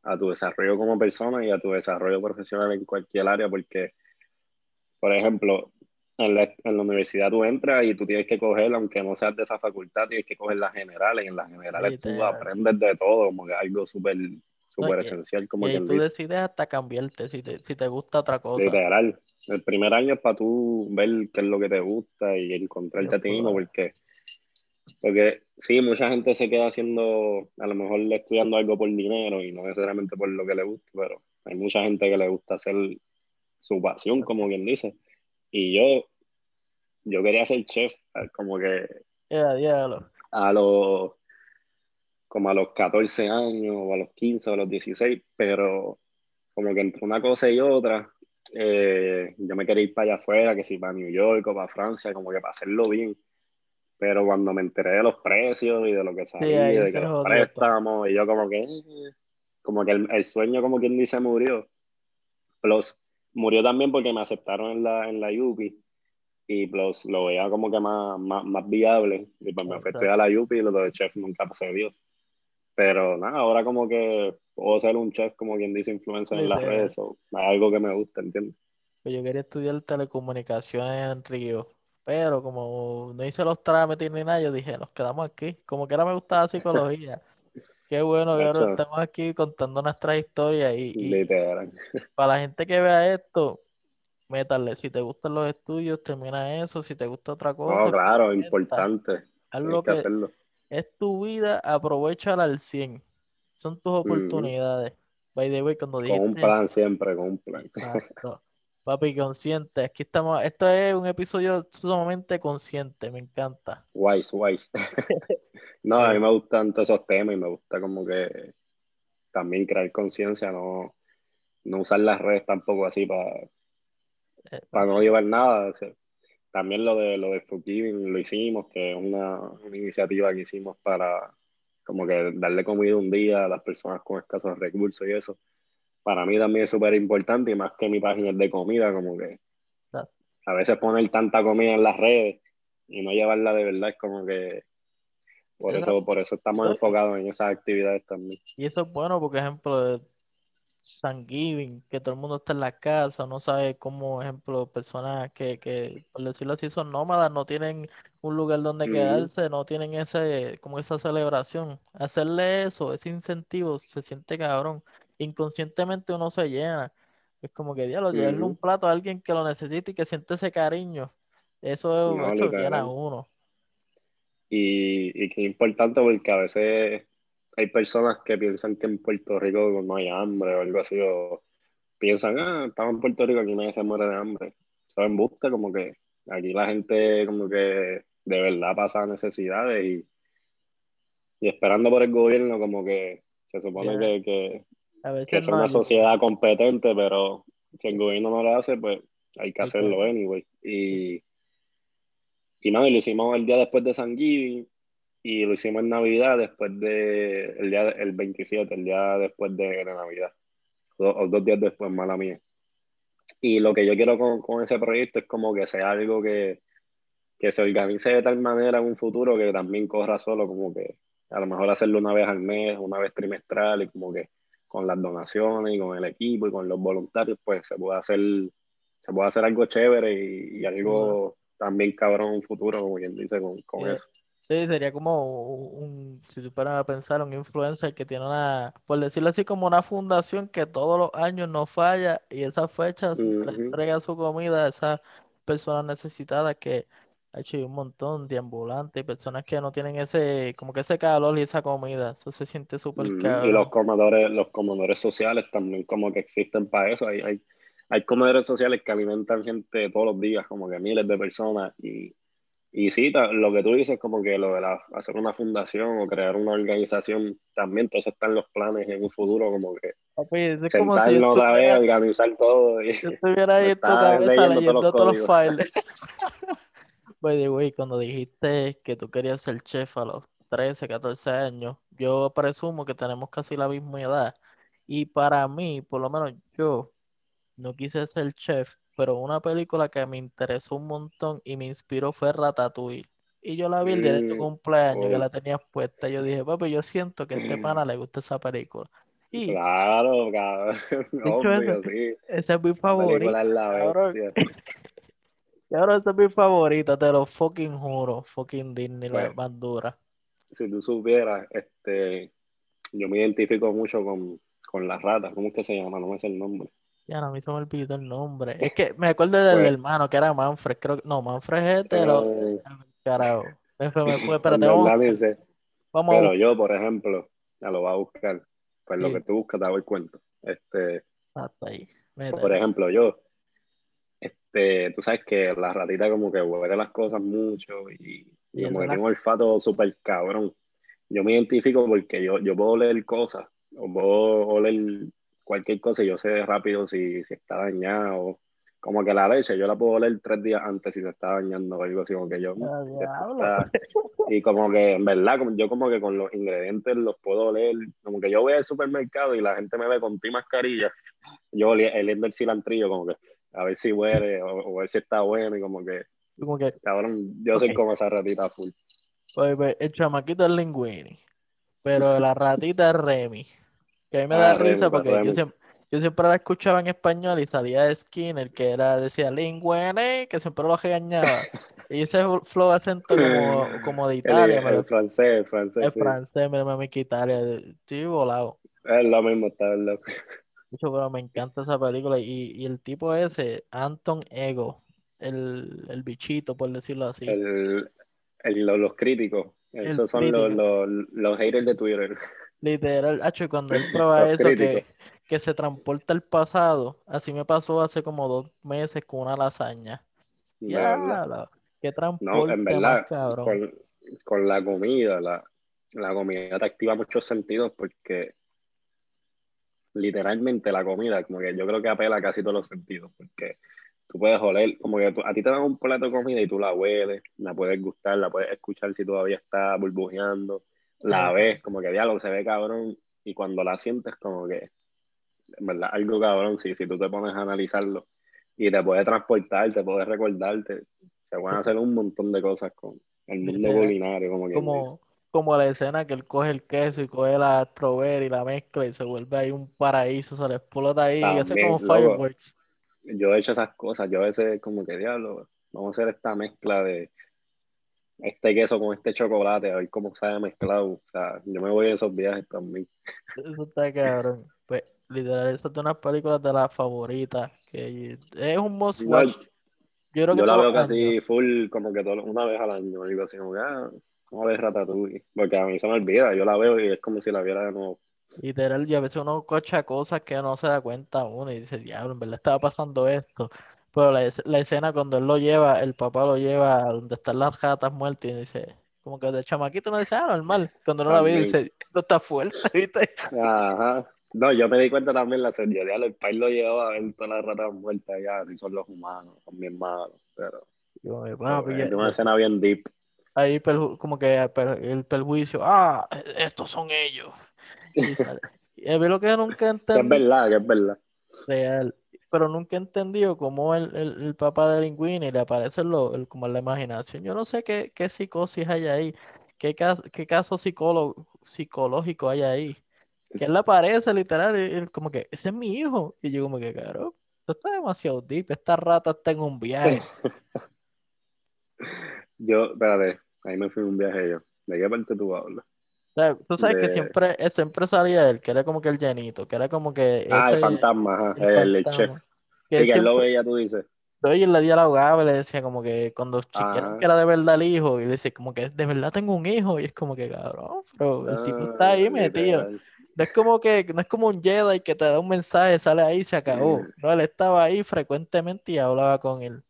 [SPEAKER 2] a tu desarrollo como persona y a tu desarrollo profesional en cualquier área, porque, por ejemplo, en la, en la, universidad tú entras y tú tienes que coger, aunque no seas de esa facultad, tienes que coger las generales, y en las generales tú aprendes de todo, como que algo súper súper esencial como
[SPEAKER 1] y tú decides hasta cambiarte si te, si te gusta otra cosa.
[SPEAKER 2] Literal. El primer año es para tú ver qué es lo que te gusta y encontrarte a ti mismo porque, porque sí, mucha gente se queda haciendo, a lo mejor estudiando algo por dinero y no necesariamente por lo que le gusta, pero hay mucha gente que le gusta hacer su pasión, como quien dice. Y yo, yo quería ser chef, como que... A los como a los 14 años o a los 15 o a los 16, pero como que entre una cosa y otra, eh, yo me quería ir para allá afuera, que si para New York o para Francia, como que para hacerlo bien. Pero cuando me enteré de los precios y de lo que salía, de que los préstamos, y yo como que, como que el, sueño, como quien dice, murió. Plus, murió también porque me aceptaron en la, en la UPI y plus, lo veía como que más, más, más viable. Y pues me fui a la UPI y lo de chef nunca se dio. Pero nada, ahora como que puedo ser un chef, como quien dice, influencer en las redes, o algo que me gusta, ¿entiendes?
[SPEAKER 1] Pues yo quería estudiar telecomunicaciones en Río, pero como no hice los trámites ni nada, yo dije, nos quedamos aquí. Como que ahora me gustaba psicología. Qué bueno que ahora estamos aquí contando nuestras historias y, y para la gente que vea esto, métale, si te gustan los estudios, termina eso, si te gusta otra cosa.
[SPEAKER 2] No, claro, importante. Hay que hacerlo
[SPEAKER 1] es tu vida, aprovechala al 100. Son tus oportunidades. By the way, cuando
[SPEAKER 2] dijiste... Con un plan siempre, con un plan.
[SPEAKER 1] Papi, consciente. Aquí estamos. Esto es un episodio sumamente consciente. Me encanta.
[SPEAKER 2] Wise, wise. no, a mí me gustan todos esos temas y me gusta como que también crear conciencia, no, no usar las redes tampoco así para, para no llevar nada también lo de lo de Forgiving lo hicimos, que es una, iniciativa que hicimos para como que darle comida un día a las personas con escasos recursos y eso. Para mí también es súper importante y más que mi página es de comida, como que a veces poner tanta comida en las redes y no llevarla de verdad es como que por eso, por eso estamos enfocados en esas actividades también.
[SPEAKER 1] Y eso es bueno, porque ejemplo, Thanksgiving, que todo el mundo está en la casa, no sabe cómo, ejemplo, personas que, que, por decirlo así, son nómadas, no tienen un lugar donde quedarse, no tienen ese, como esa celebración. Hacerle eso, ese incentivo, se siente cabrón. Inconscientemente uno se llena. Es como que, diablo, llevarle un plato a alguien que lo necesite y que siente ese cariño. Eso, llena a uno.
[SPEAKER 2] Y, y que es importante porque a veces hay personas que piensan que en Puerto Rico no hay hambre o algo así, o piensan, ah, estamos en Puerto Rico, aquí nadie se muere de hambre. Saben, busca como que aquí la gente como que de verdad pasa necesidades y, y esperando por el gobierno como que se supone que, que, es una sociedad competente, pero si el gobierno no lo hace, pues hay que hacerlo anyway. Y, y nada, y lo hicimos el día después de San Giving y lo hicimos en Navidad después de el día el 27, el día después de, Navidad, o, dos días después, mala mía. Y lo que yo quiero con, con ese proyecto es como que sea algo que, que se organice de tal manera en un futuro que también corra solo, como que a lo mejor hacerlo una vez al mes, una vez trimestral y como que con las donaciones y con el equipo y con los voluntarios, pues se puede hacer, se puede hacer algo chévere y, algo también cabrón en un futuro, como quien dice, con, con eso.
[SPEAKER 1] Sí, sería como un, si tú a pensar, un influencer que tiene una, por decirlo así, como una fundación que todos los años no falla y esas fechas le entrega su comida a esas personas necesitadas que ha hecho un montón de ambulantes, personas que no tienen ese, como que ese calor y esa comida, eso se siente súper caro.
[SPEAKER 2] Y los comedores, los comedores sociales también como que existen para eso, hay, hay, hay comedores sociales que alimentan gente todos los días, como que miles de personas y y sí, lo que tú dices, como que lo de la, hacer una fundación o crear una organización, también todo eso está en los planes en un futuro, como que
[SPEAKER 1] es como si
[SPEAKER 2] otra vez, organizar todo.
[SPEAKER 1] Y, yo estuviera ahí en tu cabeza leyendo todos los, files. By the cuando dijiste que tú querías ser chef a los 13, 14 años, yo presumo que tenemos casi la misma edad. Y para mí, por lo menos yo, no quise ser chef pero una película que me interesó un montón y me inspiró fue Ratatouille. Y yo la vi el día de tu mm, cumpleaños, que la tenías puesta. Y yo dije, papi, yo siento que a este pana le gusta esa película. Y,
[SPEAKER 2] claro, cabrón. Obvio, sí.
[SPEAKER 1] Esa es mi favorita. Y ahora esa es mi favorita, te lo fucking juro. Fucking Disney, la pues, más dura.
[SPEAKER 2] Si tú supieras, este, yo me identifico mucho con, con las ratas. ¿Cómo es que se llama? No me sé el nombre.
[SPEAKER 1] Ya no, a mí se me olvidó el nombre. Es que me acuerdo del pues hermano que era Manfred. Creo que no, Manfred es hetero. Eh, carajo. Me fue, espérate, vamos.
[SPEAKER 2] vamos pero yo, por ejemplo, ya lo voy a buscar. Pues lo que tú buscas te hago el cuento. Este,
[SPEAKER 1] Hasta ahí.
[SPEAKER 2] Por ejemplo, yo, este, tú sabes que la ratita como que huele las cosas mucho y, y como que tengo olfato súper cabrón. Yo me identifico porque yo, yo puedo oler cosas, o puedo oler cualquier cosa, yo sé rápido si, si está dañado. Como que la leche, yo la puedo oler tres días antes si se está dañando o algo así, como que yo. y como que, en verdad, como, yo como que con los ingredientes los puedo oler. Como que yo voy al supermercado y la gente me ve con ti mascarilla. Yo oliendo el cilantrillo, como que a ver si huele o, a ver si está bueno y como que.
[SPEAKER 1] Como que
[SPEAKER 2] cabrón, yo soy como esa ratita full.
[SPEAKER 1] Pues, pues, el chamaquito es Linguini, pero la ratita es Remy. Que a mí me da risa porque yo siempre, yo siempre la escuchaba en español y salía Skinner, que era, decía linguene, que siempre lo regañaba. y ese flow acento como, como de Italia.
[SPEAKER 2] El, francés, el francés.
[SPEAKER 1] El francés, me, me que Italia. Estoy volado.
[SPEAKER 2] Es lo mismo, está loco.
[SPEAKER 1] pero me encanta esa película. Y, y el tipo ese, Anton Ego, el, el bichito, por decirlo así.
[SPEAKER 2] El, el, los, críticos. Esos son los, los, los haters de Twitter.
[SPEAKER 1] Literal, hecho, cuando él prueba eso que, que, se transporta al pasado, así me pasó hace como dos meses con una lasaña. Ya, qué transporte en verdad,
[SPEAKER 2] Con, con, la comida, la, la comida te activa muchos sentidos porque literalmente la comida, como que yo creo que apela casi todos los sentidos, porque tú puedes oler, como que a ti te dan un plato de comida y tú la hueles, la puedes gustar, la puedes escuchar si todavía está burbujeando, la ves, como que diálogo se ve cabrón, y cuando la sientes, como que, en verdad, algo cabrón, si, si tú te pones a analizarlo, y te puede transportar, te puede recordarte, se pueden hacer un montón de cosas con el mundo culinario, como que.
[SPEAKER 1] Como, como la escena que él coge el queso y coge la strawberry y la mezcla y se vuelve ahí un paraíso, se le explota ahí y hace como fireworks.
[SPEAKER 2] Yo he hecho esas cosas, yo a veces como que diablo, vamos a hacer esta mezcla de este queso con este chocolate, a ver cómo sabe mezclado. O sea, yo me voy a esos viajes también.
[SPEAKER 1] Eso está cabrón. Pues, literal, esa es una películas de las favoritas. Que es un must watch.
[SPEAKER 2] yo, creo que yo la veo casi full, como que todo, una vez al año, algo así, como que, ah, Vamos a ver Ratatouille, porque a mí se me olvida, yo la veo y es como si la viera de nuevo.
[SPEAKER 1] Literal, y a veces uno cocha cosas que no se da cuenta uno y dice, diablo, en verdad estaba pasando esto. Pero la, escena cuando él lo lleva, el papá lo lleva a donde están las ratas muertas y dice, como que de chamaquito no dice, ah, normal. Cuando no la ve dice, esto está fuerte, ¿viste?
[SPEAKER 2] Ajá. No, yo me di cuenta también la serie, el país lo llevaba a ver todas las ratas muertas ya, si son los humanos, son bien malos, pero... es una escena bien deep
[SPEAKER 1] ahí como que el perjuicio, ah, estos son ellos. Y, es lo que nunca entendí.
[SPEAKER 2] es verdad, que es verdad.
[SPEAKER 1] Real. Pero nunca he entendido cómo el, el, papá de Linguini le aparece lo, el, como en la imaginación. Yo no sé qué, qué psicosis hay ahí, qué, caso, qué caso psicológico hay ahí. Que él le aparece literal, como que ese es mi hijo. Y yo como que, claro, esto está demasiado deep, esta rata está en un viaje.
[SPEAKER 2] Yo, espérate, ahí me fui un viaje yo. ¿De qué parte tú hablas?
[SPEAKER 1] O sea, tú sabes que siempre, siempre salía él, que era como que el llenito, que era como que.
[SPEAKER 2] ah, el fantasma, el, chef. sí, que él lo veía, tú dices.
[SPEAKER 1] Oye, le dialogaba y le decía como que cuando que era de verdad el hijo, y le decía como que de verdad tengo un hijo, y es como que cabrón, pero el tipo está ahí ah, metido. No es como que, no es como un Jedi que te da un mensaje, sale ahí y se acabó. No, él estaba ahí frecuentemente y hablaba con él.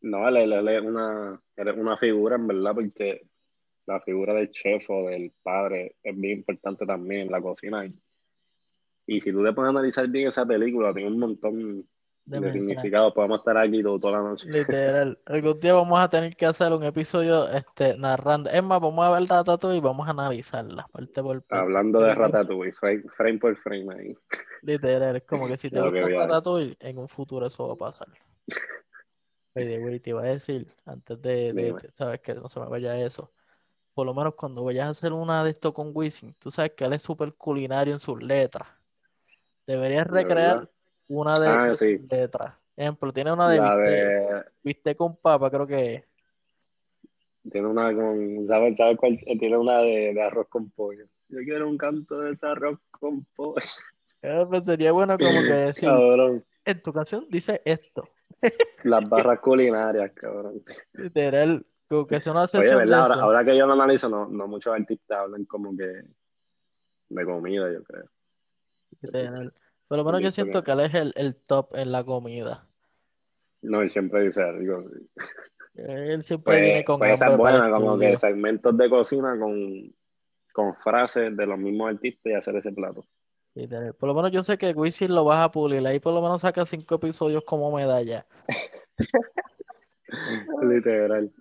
[SPEAKER 2] No, él, es una, una figura en verdad, porque la figura del chef o del padre es bien importante también en la cocina. Y, si tú te pones a analizar bien esa película, tiene un montón de, significados. Podemos estar aquí toda la noche.
[SPEAKER 1] Literal. Algún día vamos a tener que hacer un episodio este, narrando. Es más, vamos a ver Ratatouille y vamos a analizarla parte por parte.
[SPEAKER 2] Hablando de Ratatouille, frame, frame por frame ahí.
[SPEAKER 1] Literal, es como que si te gusta Ratatouille, en un futuro eso va a pasar. Oye, güey, te iba a decir, antes de, sabes que no se me vaya eso. Por lo menos cuando vayas a hacer una de esto con Wisin, tú sabes que él es súper culinario en sus letras. Deberías recrear una de ah, sus letras. Ejemplo, tiene una de, viste, con papa, creo que
[SPEAKER 2] Tiene una con, ¿sabes, sabes cuál? Tiene una de, arroz con pollo. Yo quiero un canto de ese arroz con pollo.
[SPEAKER 1] Pues sería bueno como que decir, en tu canción dice esto.
[SPEAKER 2] Las barras culinarias, cabrón.
[SPEAKER 1] Literal, como que son
[SPEAKER 2] Oye, ¿verdad? Ahora, que yo lo analizo, no, no muchos artistas hablan como que de comida, yo creo.
[SPEAKER 1] Por lo menos yo siento que él es el, el, top en la comida.
[SPEAKER 2] No, él siempre dice algo.
[SPEAKER 1] Él siempre pues, viene con
[SPEAKER 2] pues esa es buena, como que segmentos de cocina con, con frases de los mismos artistas y hacer ese plato.
[SPEAKER 1] Por lo menos yo sé que Wisin lo vas a pulir. Ahí por lo menos saca cinco episodios como medalla.
[SPEAKER 2] Literal.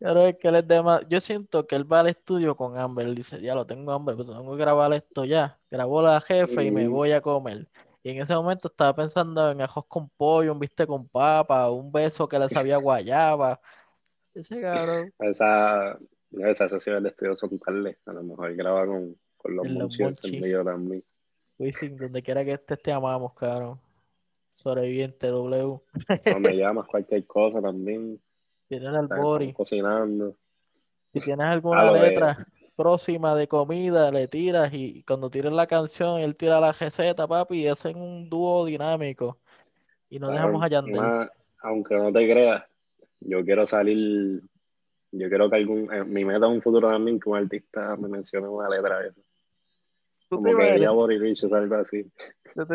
[SPEAKER 1] Es que él es de más... Yo siento que él va al estudio con hambre. Él dice, ya lo tengo hambre, pero tengo que grabar esto ya. Grabó la jefe y me voy a comer. Y en ese momento estaba pensando en ajos con pollo, un biste con papa, un beso que le sabía guayaba. Ese cabrón.
[SPEAKER 2] Esa, esas sesiones de estudio son tarde. A lo mejor graba con, con los monchis también.
[SPEAKER 1] Wisin, donde quiera que estés, te amamos, cabrón. Sobreviviente W.
[SPEAKER 2] No me llamas cualquier cosa también.
[SPEAKER 1] Al Bori.
[SPEAKER 2] Cocinando.
[SPEAKER 1] Si tienes alguna letra próxima de comida, le tiras y cuando tires la canción, él tira la receta, papi, y hacen un dúo dinámico. Y nos dejamos allá
[SPEAKER 2] Aunque no te creas, yo quiero salir, yo quiero que algún, eh, mi meta en un futuro también que un artista me mencione una letra de eso. Como que diría Boris o algo así. Yo,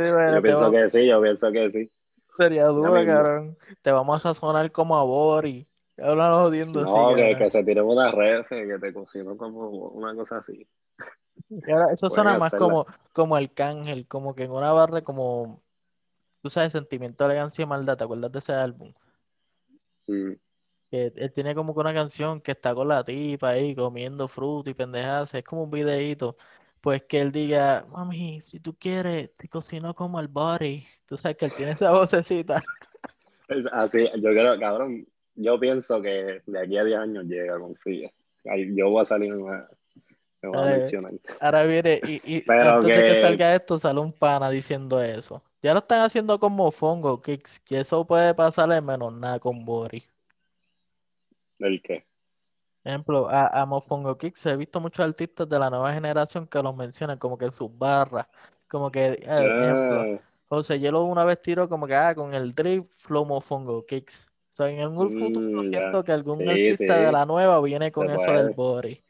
[SPEAKER 2] pienso que sí, yo pienso que sí.
[SPEAKER 1] Sería duro, cabrón. Te vamos a sonar como a Boris. Hablando jodiendo
[SPEAKER 2] no, que, que, se tire una red, que te cocino como una cosa así.
[SPEAKER 1] eso suena más como, como el cángel, como que en una barra como, tú sabes, sentimiento, elegancia y maldad, ¿te acuerdas de ese álbum? Mm. Que él tiene como que una canción que está con la tipa ahí comiendo fruta y pendejadas, es como un videíto pues que él diga, mami, si tú quieres, te cocino como el body. Tú sabes que él tiene esa vocecita.
[SPEAKER 2] así, yo creo, cabrón, yo pienso que de aquí a 10 años llega, confía. Yo voy a salir una, me voy a mencionar.
[SPEAKER 1] Ahora viene, y, y antes de que salga esto, sale un pana diciendo eso. Ya lo están haciendo con Mofongo, que, que eso puede pasarle menos nada con Bori.
[SPEAKER 2] ¿El qué?
[SPEAKER 1] ejemplo, a, a Mofongo Kicks he visto muchos artistas de la nueva generación que los mencionan como que en sus barras, como que, eh, ejemplo, ah. José Hielo una vez tiró como que, ah, con el drip flow Mofongo Kicks. Sea, en algún futuro mm, siento que algún artista de la nueva viene con eso del body.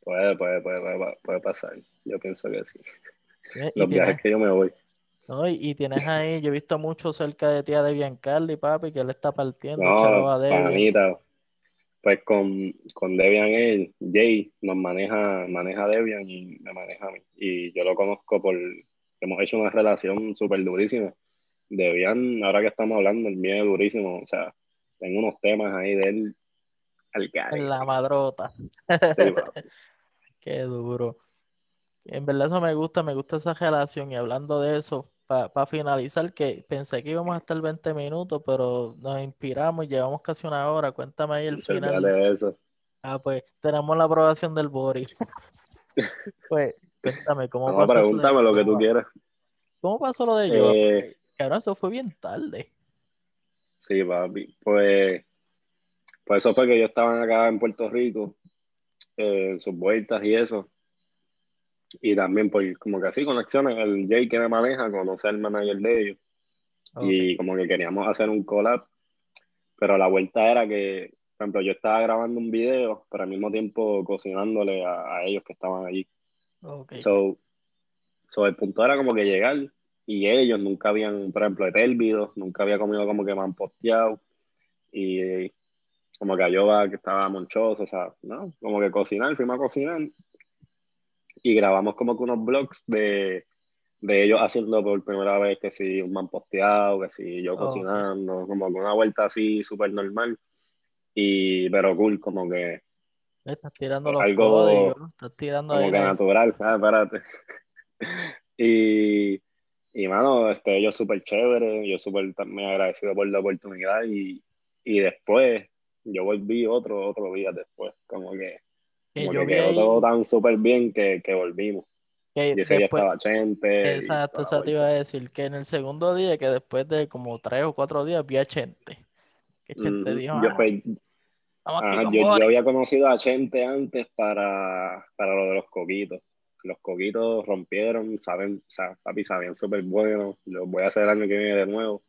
[SPEAKER 2] Puede, puede, puede, puede, pasar. Yo pienso que sí. Los viajes que yo me voy.
[SPEAKER 1] No, y, tienes ahí, yo he visto mucho cerca de tía de Biancarli, papi, que él está partiendo. No,
[SPEAKER 2] panita, pues con, con Debian él, Jay nos maneja, maneja Debian y me maneja a mí. Y yo lo conozco por, hemos hecho una relación súper durísima. Debian, ahora que estamos hablando, el mío es durísimo. O sea, tengo unos temas ahí de él
[SPEAKER 1] al En la madrota. Qué duro. En verdad eso me gusta, me gusta esa relación. Y hablando de eso, para finalizar, que pensé que íbamos a estar 20 minutos, pero nos inspiramos y llevamos casi una hora. Cuéntame ahí el final.
[SPEAKER 2] Eso.
[SPEAKER 1] Ah, pues tenemos la aprobación del Boris. pues, cuéntame, ¿cómo
[SPEAKER 2] no, pasó? Pregúntame lo, que tú quieras.
[SPEAKER 1] ¿Cómo pasó lo de yo? Eh, que ahora eso fue bien tarde.
[SPEAKER 2] Sí, papi. Pues, pues eso fue que yo estaba acá en Puerto Rico, eh, en sus vueltas y eso y también pues como que así conexiones, el Jay que me maneja conoce al manager de ellos y como que queríamos hacer un collab, pero la vuelta era que, por ejemplo, yo estaba grabando un video, pero al mismo tiempo cocinándole a, ellos que estaban allí. Okay. So, so, el punto era como que llegar y ellos nunca habían, por ejemplo, de nunca había comido como que me han posteado y como que yo que estaba monchoso, o sea, ¿no? Como que cocinar, fuimos a cocinar y grabamos como que unos vlogs de, de ellos haciendo por primera vez que si un man posteado, que si yo cocinando, como que una vuelta así súper normal. Y, pero cool, como que.
[SPEAKER 1] Estás tirando los algo códigos, estás tirando
[SPEAKER 2] como que natural, ah, espérate. y, y, mano, este, ellos súper chévere, yo súper también agradecido por la oportunidad. Y, y después, yo volví otro, otro día después, como que como que quedó todo tan súper bien que, que volvimos. y ese día estaba Chente.
[SPEAKER 1] Exacto, eso te iba a decir, que en el segundo día, que después de como tres o cuatro días, vi a Chente. Que Chente dijo,
[SPEAKER 2] yo, pues, yo, había conocido a Chente antes para, para lo de los coquitos. Los coquitos rompieron, saben, papi, sabían súper buenos. Los voy a hacer el año que viene de nuevo.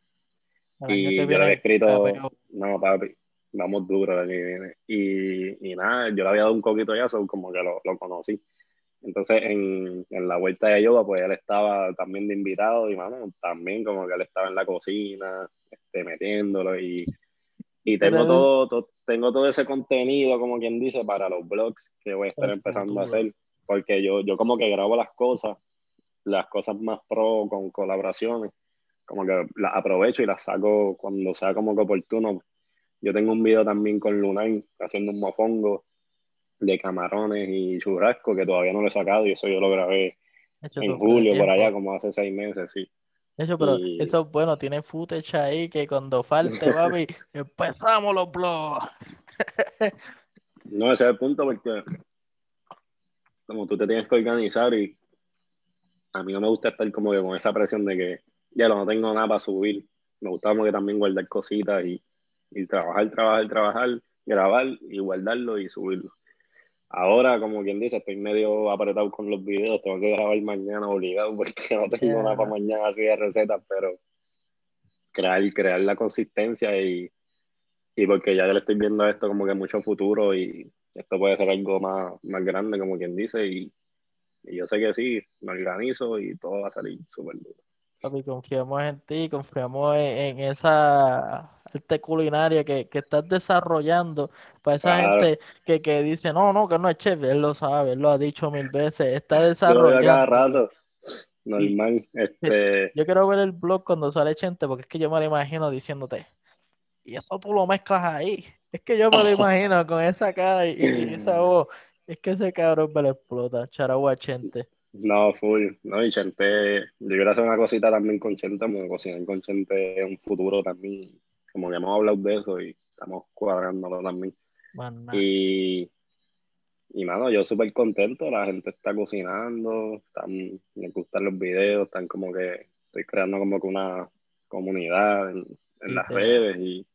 [SPEAKER 2] y yo le había escrito, no, papi, vamos duro el año que viene. Y, y, nada, yo le había dado un coquito ya, como que lo, lo conocí. Entonces, en, en, la vuelta de yoga, pues él estaba también de invitado y, mano, también como que él estaba en la cocina, este, metiéndolo y, y tengo todo, tengo todo ese contenido, como quien dice, para los blogs que voy a estar empezando a hacer, porque yo, yo como que grabo las cosas, las cosas más pro con colaboraciones, como que las aprovecho y las saco cuando sea como que oportuno yo tengo un video también con Lunar haciendo un mofongo de camarones y churrasco que todavía no lo he sacado y eso yo lo grabé en julio por allá como hace seis meses, sí.
[SPEAKER 1] Eso, pero eso bueno, tiene footage ahí que cuando falte, papi, empezamos los blogs.
[SPEAKER 2] no, ese es el punto porque como tú te tienes que organizar y a mí no me gusta estar como que con esa presión de que ya no tengo nada para subir. Me gusta como que también guardar cositas y y trabajar, trabajar, trabajar, grabar y guardarlo y subirlo. Ahora, como quien dice, estoy medio apretado con los videos, tengo que grabar mañana obligado porque no tengo nada para mañana así de recetas, pero crear, crear la consistencia y, y porque ya le estoy viendo esto como que mucho futuro y esto puede ser algo más, más grande, como quien dice, y, y yo sé que sí, me organizo y todo va a salir súper duro.
[SPEAKER 1] Papi, confiamos en ti, confiamos en, esa arte culinaria que, estás desarrollando para esa gente que, que, dice, no, no, que no es chef, él lo sabe, él lo ha dicho mil veces, está desarrollando.
[SPEAKER 2] cada rato. Normal. este...
[SPEAKER 1] Yo quiero ver el blog cuando sale gente, porque es que yo me lo imagino diciéndote, y eso tú lo mezclas ahí. Es que yo me lo imagino con esa cara y, esa voz. Es que ese cabrón me lo explota, charagua Chente.
[SPEAKER 2] No, full. No, y Chente, yo quiero hacer una cosita también con Chente, porque cocinar con Chente es un futuro también. Como que hemos hablado de eso y estamos cuadrándolo también. Y, y, mano, yo súper contento. La gente está cocinando, están, me gustan los videos, están como que estoy creando como que una comunidad en, las redes y,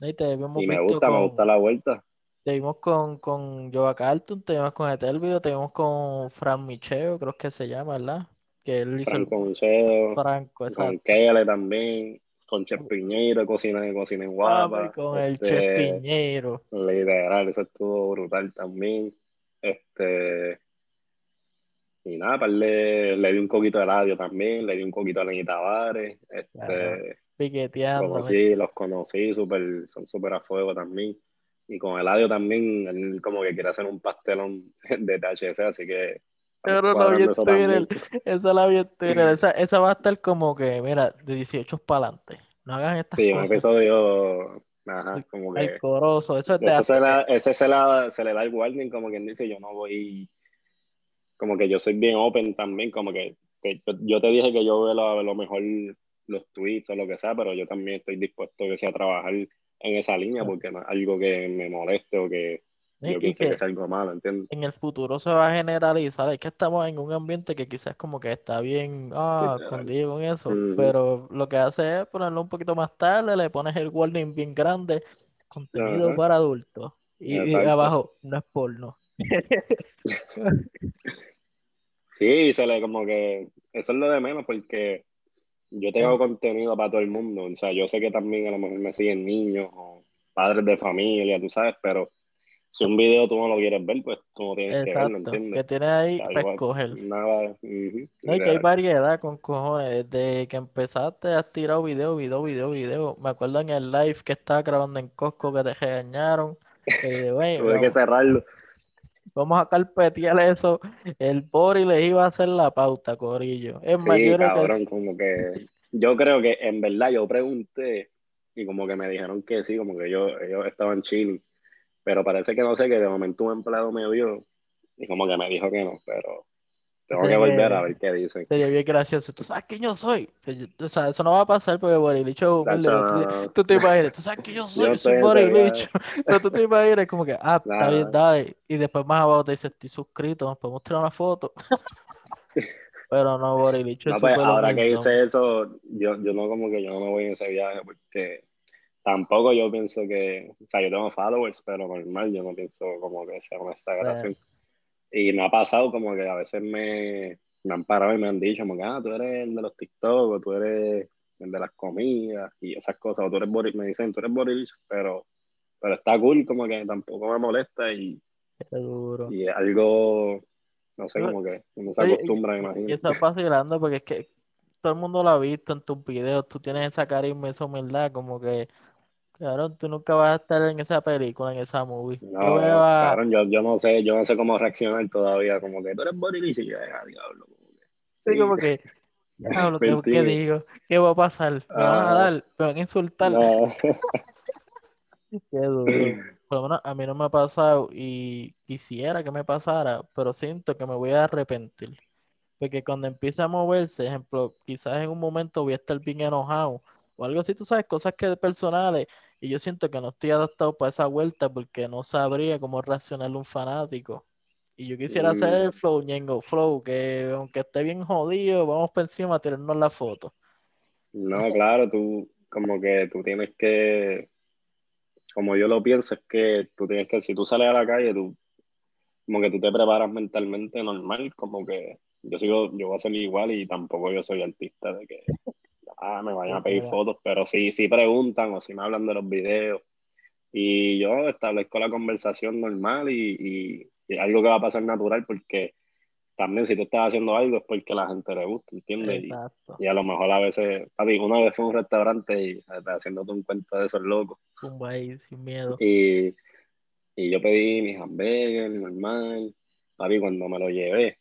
[SPEAKER 2] y, me gusta, me gusta la vuelta.
[SPEAKER 1] Te vimos con, con Joa Carlton, te vimos con Etelvio, te vimos con Fran Micheo, creo que se llama, ¿verdad? Que él hizo
[SPEAKER 2] Franco Micheo,
[SPEAKER 1] Franco,
[SPEAKER 2] exacto. Con Kele también. con Chef Piñero, cocina de cocina en guapa.
[SPEAKER 1] con el Chef este, Piñero.
[SPEAKER 2] Literal, eso estuvo brutal también. Este. Y nada, le, le di un coquito de radio también, le di un coquito a Lenny Tavares. Este,
[SPEAKER 1] Piqueteando.
[SPEAKER 2] los conocí, super, son súper a fuego también. Y con Eladio también, él como que quiere hacer un pastelón de THC, así que
[SPEAKER 1] pero la vi en Esa la vi en Esa, esa va a estar como que, mira, de 18 para adelante. No hagan estas
[SPEAKER 2] sí, cosas. Un episodio. Ajá, como que.
[SPEAKER 1] El coroso. Eso es de
[SPEAKER 2] ese, se, la, ese se, la, se le da el warning, como quien dice, yo no voy. Como que yo soy bien open también, como que, yo, te dije que yo veo lo, lo, mejor los tweets o lo que sea, pero yo también estoy dispuesto que sea a trabajar en esa línea porque no es algo que me moleste o que yo pienso que, es algo malo, ¿entiendes?
[SPEAKER 1] En el futuro se va a generalizar. Es que estamos en un ambiente que quizás como que está bien ah, escondido con eso. Pero lo que hace es ponerlo un poquito más tarde, le pones el warning bien grande, contenido para adultos. Y, abajo, no es porno.
[SPEAKER 2] sí, se le como que eso es lo de menos porque yo tengo contenido para todo el mundo. O sea, yo sé que también a lo mejor me siguen niños o padres de familia, tú sabes, pero si un video tú no lo quieres ver, pues tú no tienes que verlo, ¿entiendes?
[SPEAKER 1] Que tienes ahí para escoger.
[SPEAKER 2] Nada.
[SPEAKER 1] no, que hay variedad con cojones. Desde que empezaste has tirado video, video, video, video. Me acuerdo en el live que estaba grabando en Costco que te regañaron.
[SPEAKER 2] Tuve que cerrarlo.
[SPEAKER 1] Vamos a carpetear eso. El Bori les iba a hacer la pauta, Corillo. Es
[SPEAKER 2] sí, cabrón, como que yo creo que en verdad yo pregunté y como que me dijeron que sí, como que yo, ellos estaban chill pero parece que no sé, que de momento un empleado me vio y como que me dijo que no, pero tengo que volver a ver qué dicen.
[SPEAKER 1] Sería bien gracioso. ¿Tú sabes quién yo soy? O sea, eso no va a pasar porque Borilicho tú, tú te imaginas, tú sabes quién yo soy, yo soy Borilicho. Tú te imaginas como que, ah, está bien, dale. Y después más abajo te dice, estoy suscrito, nos podemos tirar una foto. Pero no, Borilicho
[SPEAKER 2] no, pues, Ahora que hice eso, yo, yo no como que yo no me voy en ese viaje porque tampoco yo pienso que, o sea, yo tengo followers, pero normal, yo no pienso como que sea una exageración. Y me ha pasado como que a veces me, me han parado y me han dicho, como que, ah, tú eres el de los TikTok, o tú eres el de las comidas y esas cosas, o tú eres Boris, me dicen, tú eres Boris, pero, pero está cool, como que tampoco me molesta y, y algo, no sé, como que uno se acostumbra, imagino.
[SPEAKER 1] Y eso pasa grande porque es que todo el mundo lo ha visto en tus videos, tú tienes esa carisma, esa humildad, como que Claro, tú nunca vas a estar en esa película, en esa movie.
[SPEAKER 2] No, yo, claro, yo, yo, no sé, yo no sé cómo reaccionar todavía, como que tú eres Boris y yo, ah, diablo.
[SPEAKER 1] Sí, como que, diablo, ¿qué, ¿qué, digo? ¿Qué va a pasar? ¿Me van a ah. dar? ¿Me van a insultar? No. Qué duro. Por lo menos a mí no me ha pasado y quisiera que me pasara, pero siento que me voy a arrepentir. Porque cuando empiece a moverse, ejemplo, quizás en un momento voy a estar bien enojado o algo así, tú sabes, cosas que personales y yo siento que no estoy adaptado para esa vuelta porque no sabría cómo reaccionar un fanático. Y yo quisiera hacer el flow, Ñengo Flow, que aunque esté bien jodido, vamos por encima a tirarnos la foto.
[SPEAKER 2] No, claro, tú como que tú tienes que, como yo lo pienso, es que tú tienes que, si tú sales a la calle, tú como que tú te preparas mentalmente normal, como que yo sigo, yo voy a ser igual y tampoco yo soy artista de que ah, me vayan a pedir fotos, pero sí, sí preguntan o si me hablan de los videos. Y yo establezco la conversación normal y, y, algo que va a pasar natural porque también si tú estás haciendo algo es porque la gente le gusta, ¿entiendes? Y, a lo mejor a veces, papi, una vez fue a un restaurante y estaba haciéndote un cuento de esos locos.
[SPEAKER 1] Un ahí, sin miedo.
[SPEAKER 2] Y, y yo pedí mis hamburguesas, normal. Papi, cuando me lo llevé,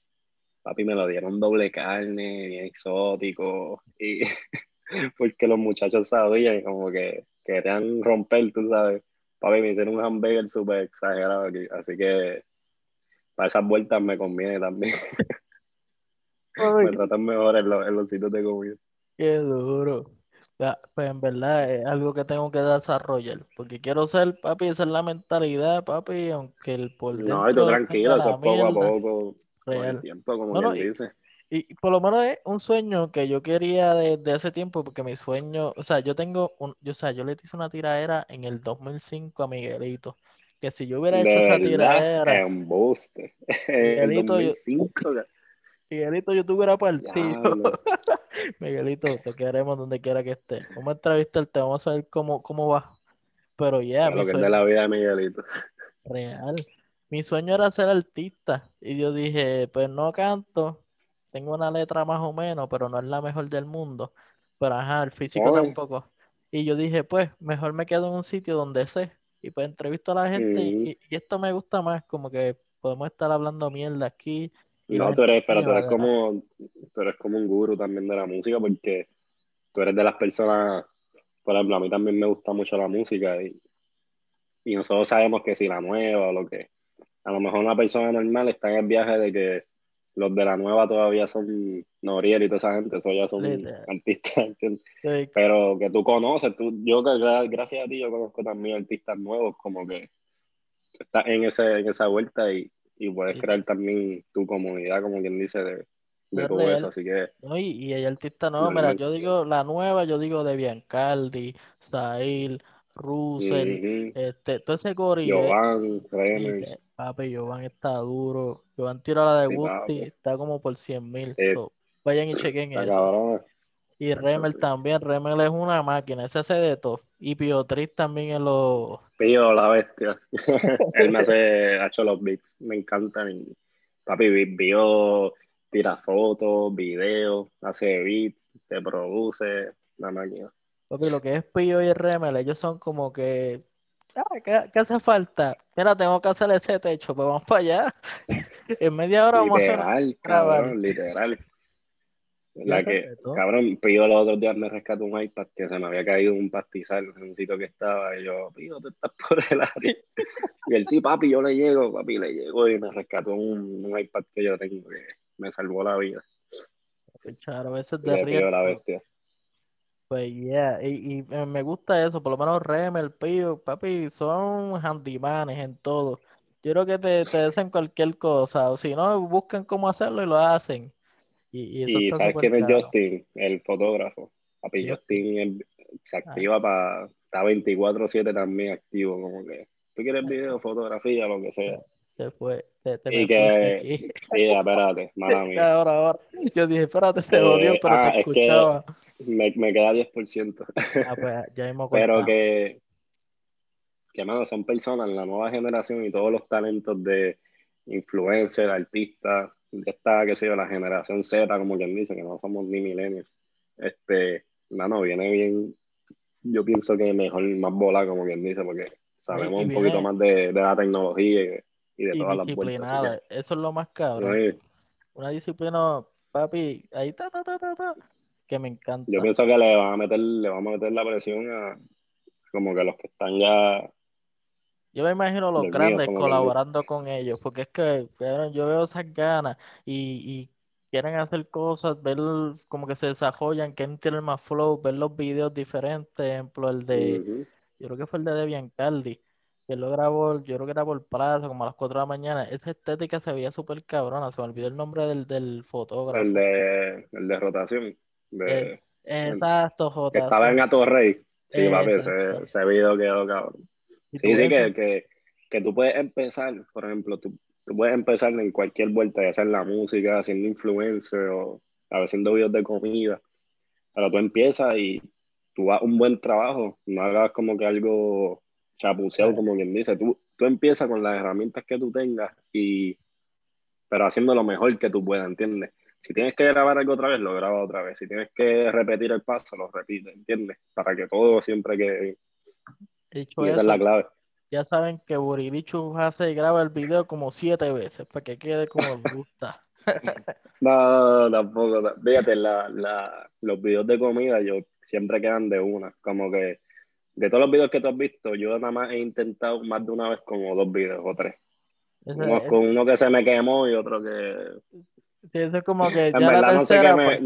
[SPEAKER 2] papi, me lo dieron doble carne, bien exótico. Y porque los muchachos sabían como que querían romper, tú sabes. Papi, me hicieron un hamburger súper exagerado aquí, así que para esas vueltas me conviene también. me tratan mejor en los, sitios de comida.
[SPEAKER 1] Qué duro. pues en verdad es algo que tengo que desarrollar, porque quiero ser, papi, esa es la mentalidad, papi, aunque el por dentro...
[SPEAKER 2] No, tú tranquilo, eso es poco a poco, con el tiempo, como no, dice.
[SPEAKER 1] Y por lo menos es un sueño que yo quería desde hace tiempo, porque mi sueño, o sea, yo tengo un, yo, o sea, yo le hice una tiradera en el 2005 a Miguelito, que si yo hubiera hecho esa tiradera...
[SPEAKER 2] Miguelito, 2005.
[SPEAKER 1] Yo, Miguelito, yo tuviera partido. Miguelito, te queremos donde quiera que estés. Vamos a entrevistarte, vamos a ver cómo, cómo va. Pero ya,
[SPEAKER 2] lo que es de la vida de Miguelito.
[SPEAKER 1] Real. Mi sueño era ser artista. Y yo dije, pues no canto. Tengo una letra más o menos, pero no es la mejor del mundo. Pero ajá, el físico tampoco. Y yo dije, pues, mejor me quedo en un sitio donde sé. Y pues entrevisto a la gente. y, esto me gusta más, como que podemos estar hablando mierda aquí.
[SPEAKER 2] no, tú eres, pero tú eres como, tú eres como un guru también de la música, porque tú eres de las personas, por ejemplo, a mí también me gusta mucho la música y, y nosotros sabemos que si la nueva o lo que, a lo mejor una persona normal está en el viaje de que los de la nueva todavía son Noriel y toda esa gente, eso ya son artistas, Pero que tú conoces, tú, yo gracias a ti yo conozco también artistas nuevos, como que estás en, ese, en esa vuelta y, y puedes crear también tu comunidad, como quien dice, de, de todo eso, así que...
[SPEAKER 1] y, y, hay artistas nuevos, mira, yo digo la nueva, yo digo de Biancaldi, Sahil, Russell, este, todo ese corillo.
[SPEAKER 2] Jovan, Remers.
[SPEAKER 1] Papi, Jovan está duro. Jovan tira la de Gusti, está como por 100 mil. vayan y chequen eso. Y Remel también, Remel es una máquina, ese hace de todo. Y Piotris también es lo.
[SPEAKER 2] Pío, la bestia. Él me hace, ha hecho los beats, me encantan. Y, papi, Pío tira fotos, videos, hace beats, te produce, la máquina.
[SPEAKER 1] Papi, lo que es Pío y Remel, ellos son como que ¿qué, hace falta? Mira, tengo que hacer ese techo, pues vamos para allá. en media hora vamos
[SPEAKER 2] a hacer. Cabrón, literal. La que, cabrón, Pío los otros días me rescató un iPad que se me había caído un pastizal en un sitio que estaba. Y yo, Pío, tú estás por el área. y él, sí, papi, yo le llego, papi, le llego. Y me rescató un, un iPad que yo tengo que me salvó la vida.
[SPEAKER 1] Claro, a veces de riesgo. la bestia. Pues yeah, y, y, me gusta eso, por lo menos el Pío, papi, son handymanes en todo. Yo creo que te, te dicen cualquier cosa, o si no, buscan cómo hacerlo y lo hacen. Y,
[SPEAKER 2] y, ¿sabes quién es Justin? El fotógrafo. Papi, Justin se ah. activa para, está 24-7 también activo, como que, tú quieres video, fotografía, lo que sea.
[SPEAKER 1] Se fue. Te,
[SPEAKER 2] y que, sí, espérate, mala mía.
[SPEAKER 1] Ahora, ahora. Yo dije, espérate, se jodió, pero ah, te escuchaba.
[SPEAKER 2] Me, me queda 10%.
[SPEAKER 1] Ah, pues ya hemos
[SPEAKER 2] Pero que, que, mano, son personas, la nueva generación y todos los talentos de influencer, artistas, de esta, qué sé yo, la generación Z, como quien dice, que no somos ni milenios. Este, mano, viene bien, yo pienso que mejor, más bola, como quien dice, porque sabemos un poquito más de, de, la tecnología y, de todas las vueltas.
[SPEAKER 1] Eso es lo más cabrón. Una disciplina, papi, ahí está, ta, ta, ta, ta que me encanta.
[SPEAKER 2] Yo pienso que le van a meter, le vamos a meter la presión a como que los que están ya.
[SPEAKER 1] Yo me imagino los grandes colaborando con ellos, porque es que yo veo esas ganas y, quieren hacer cosas, ver como que se desarrollan, quieren tener más flow, ver los videos diferentes, ejemplo, el de, yo creo que fue el de Debian Caldi, que lo grabó, yo creo que era por plaza, como a las 4 de la mañana, esa estética se veía súper cabrona, se me olvidó el nombre del, del fotógrafo.
[SPEAKER 2] El de, el de rotación.
[SPEAKER 1] Eh, exacto.
[SPEAKER 2] Que estaba en Atorrey. Sí, papi, ese, ese, video quedó cabrón. Sí, sí, que, que, que, tú puedes empezar, por ejemplo, tú, tú, puedes empezar en cualquier vuelta, ya sea en la música, haciendo influencer o haciendo videos de comida. Pero tú empiezas y tú hagas un buen trabajo, no hagas como que algo chapuceado, como quien dice. Tú, tú empiezas con las herramientas que tú tengas y pero haciendo lo mejor que tú puedas, ¿entiendes? Si tienes que grabar algo otra vez, lo grabas otra vez. Si tienes que repetir el paso, lo repites, ¿entiendes? Para que todo siempre quede. y esa es la clave.
[SPEAKER 1] Ya saben que Burilichu hace y graba el video como siete veces para que quede como gusta.
[SPEAKER 2] no, tampoco. Fíjate, la, la, los videos de comida yo siempre quedan de una. Como que de todos los videos que tú has visto, yo nada más he intentado más de una vez como dos videos o tres. Uno, con uno que se me quemó y otro que
[SPEAKER 1] Sí, eso es como que ya la tercera, no pues,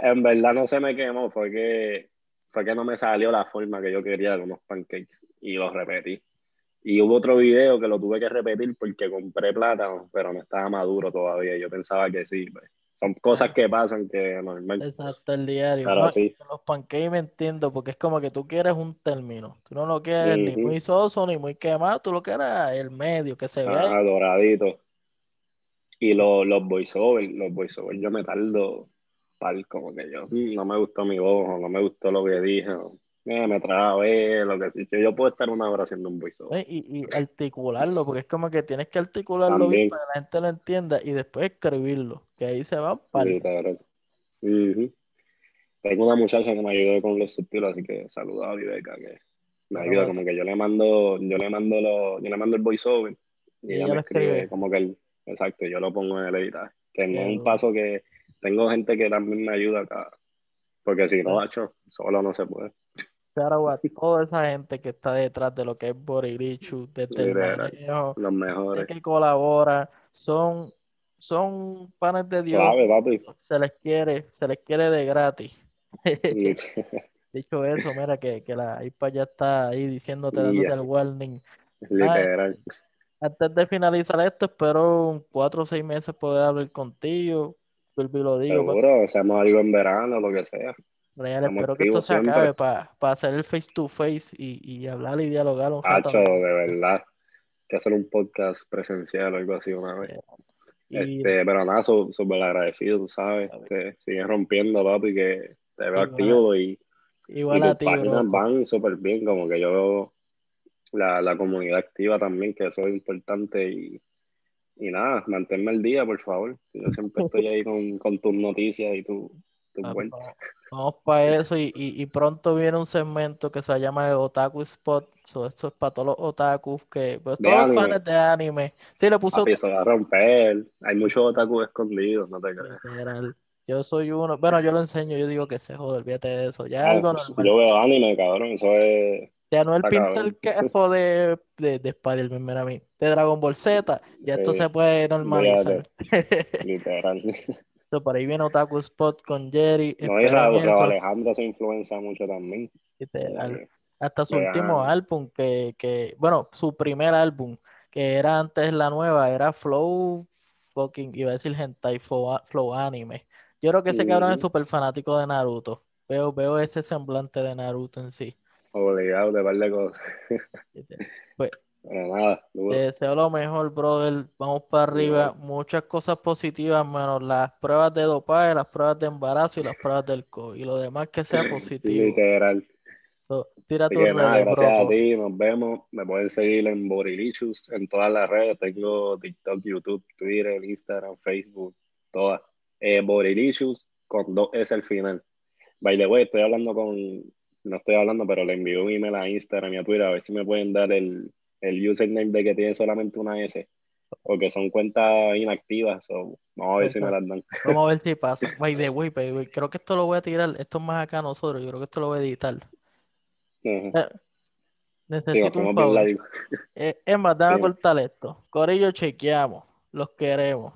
[SPEAKER 2] En verdad no se me quemó, fue que, fue que no me salió la forma que yo quería de unos pancakes y los repetí. Y hubo otro video que lo tuve que repetir porque compré plátano, pero no estaba maduro todavía. Yo pensaba que sí. Pues. Son cosas que pasan que normal.
[SPEAKER 1] Exacto, el diario. Los pancakes me entiendo, porque es como que tú quieres un término. Tú no lo quieres ni muy soso ni muy quemado, tú lo quieres el medio, que se vea.
[SPEAKER 2] Ah, doradito. Y los, los voiceovers, los voiceovers, yo me tardo pal, como que yo, mm, no me gustó mi voz, no me gustó lo que dije, eh, me trabé, lo que sea. Yo puedo estar una hora haciendo un voiceover.
[SPEAKER 1] Y, y, articularlo, porque es como que tienes que articularlo bien para que la gente lo entienda y después escribirlo, que ahí se va para
[SPEAKER 2] Tengo una muchacha que me ayudó con los subtítulos, así que saluda a Viveca, que me ayuda, como que yo le mando, yo le mando lo, yo le mando el voiceover y, ella, me escribe, como que el, exacto, yo lo pongo en el editar. Que no es un paso que tengo gente que también me ayuda acá, porque si no, hecho, solo no se puede
[SPEAKER 1] toda esa gente que está detrás de lo que es Boririchu, desde el manejo,
[SPEAKER 2] los mejores.
[SPEAKER 1] que colabora, son, son panes de Dios. Se les quiere, se les quiere de gratis. Dicho eso, mira que, que la IPA ya está ahí diciéndote, dándote el warning.
[SPEAKER 2] Literal.
[SPEAKER 1] Antes de finalizar esto, espero cuatro o seis meses poder hablar contigo. Lo digo,
[SPEAKER 2] Seguro, o sea, algo en verano, lo que sea.
[SPEAKER 1] Real, espero que esto se acabe para hacer el face to face y, y hablar y dialogar un
[SPEAKER 2] rato. de verdad. Que hacer un podcast presencial o algo así una vez. Este, pero nada, súper agradecido, tú sabes. Que sigues rompiendo, papi, que te veo activo y,
[SPEAKER 1] igual y tus páginas
[SPEAKER 2] van súper bien, como que yo la, la comunidad activa también, que eso es importante y, y nada, manténme el día, por favor. Yo siempre estoy ahí con, con tus noticias y tu,
[SPEAKER 1] Vamos para eso y, pronto viene un segmento que se llama el Otaku Spot. eso es para todos los otakus que, pues, todos los fans de anime. Sí, le puso.
[SPEAKER 2] se va a romper. Hay muchos otakus escondidos, no te creas.
[SPEAKER 1] Yo soy uno. Bueno, yo lo enseño, yo digo que se jode, olvídate de eso. Ya algo
[SPEAKER 2] Yo veo anime, cabrón. Eso es.
[SPEAKER 1] Ya no el pinta el quejo de, de, de Spider-Man, mira a mí. De Dragon Ball Z. Ya esto se puede normalizar.
[SPEAKER 2] Literal.
[SPEAKER 1] por ahí viene Otaku Spot con Jerry.
[SPEAKER 2] No, y Alejandro se influencia mucho también.
[SPEAKER 1] Hasta su último álbum, que, que, bueno, su primer álbum, que era antes la nueva, era Flow, fucking, iba a decir Hentai Flow, Anime. Yo creo que ese cabrón es súper fanático de Naruto. Veo, veo ese semblante de Naruto en sí.
[SPEAKER 2] Obligado de par de cosas.
[SPEAKER 1] pues, te deseo lo mejor, brother. Vamos para arriba. Muchas cosas positivas, menos las pruebas de dopaje, las pruebas de embarazo y las pruebas del COVID. Y lo demás que sea positivo.
[SPEAKER 2] Literal.
[SPEAKER 1] tira tu
[SPEAKER 2] gracias a ti, nos vemos. Me pueden seguir en Borilichus en todas las redes. Tengo TikTok, YouTube, Twitter, Instagram, Facebook, todas. Eh, Borilichus con dos S al final. By the way, estoy hablando con, no estoy hablando, pero le envío un email a Instagram y a Twitter a ver si me pueden dar el, el username de que tiene solamente una S, porque son cuentas inactivas. vamos a ver si me las dan.
[SPEAKER 1] Vamos a ver si pasa. By the way, creo que esto lo voy a tirar. Esto es más acá a nosotros. Yo creo que esto lo voy a editar. Eh, necesito un favor. Eh, es más, déjame cortar esto. Corillo, chequeamos. Los queremos.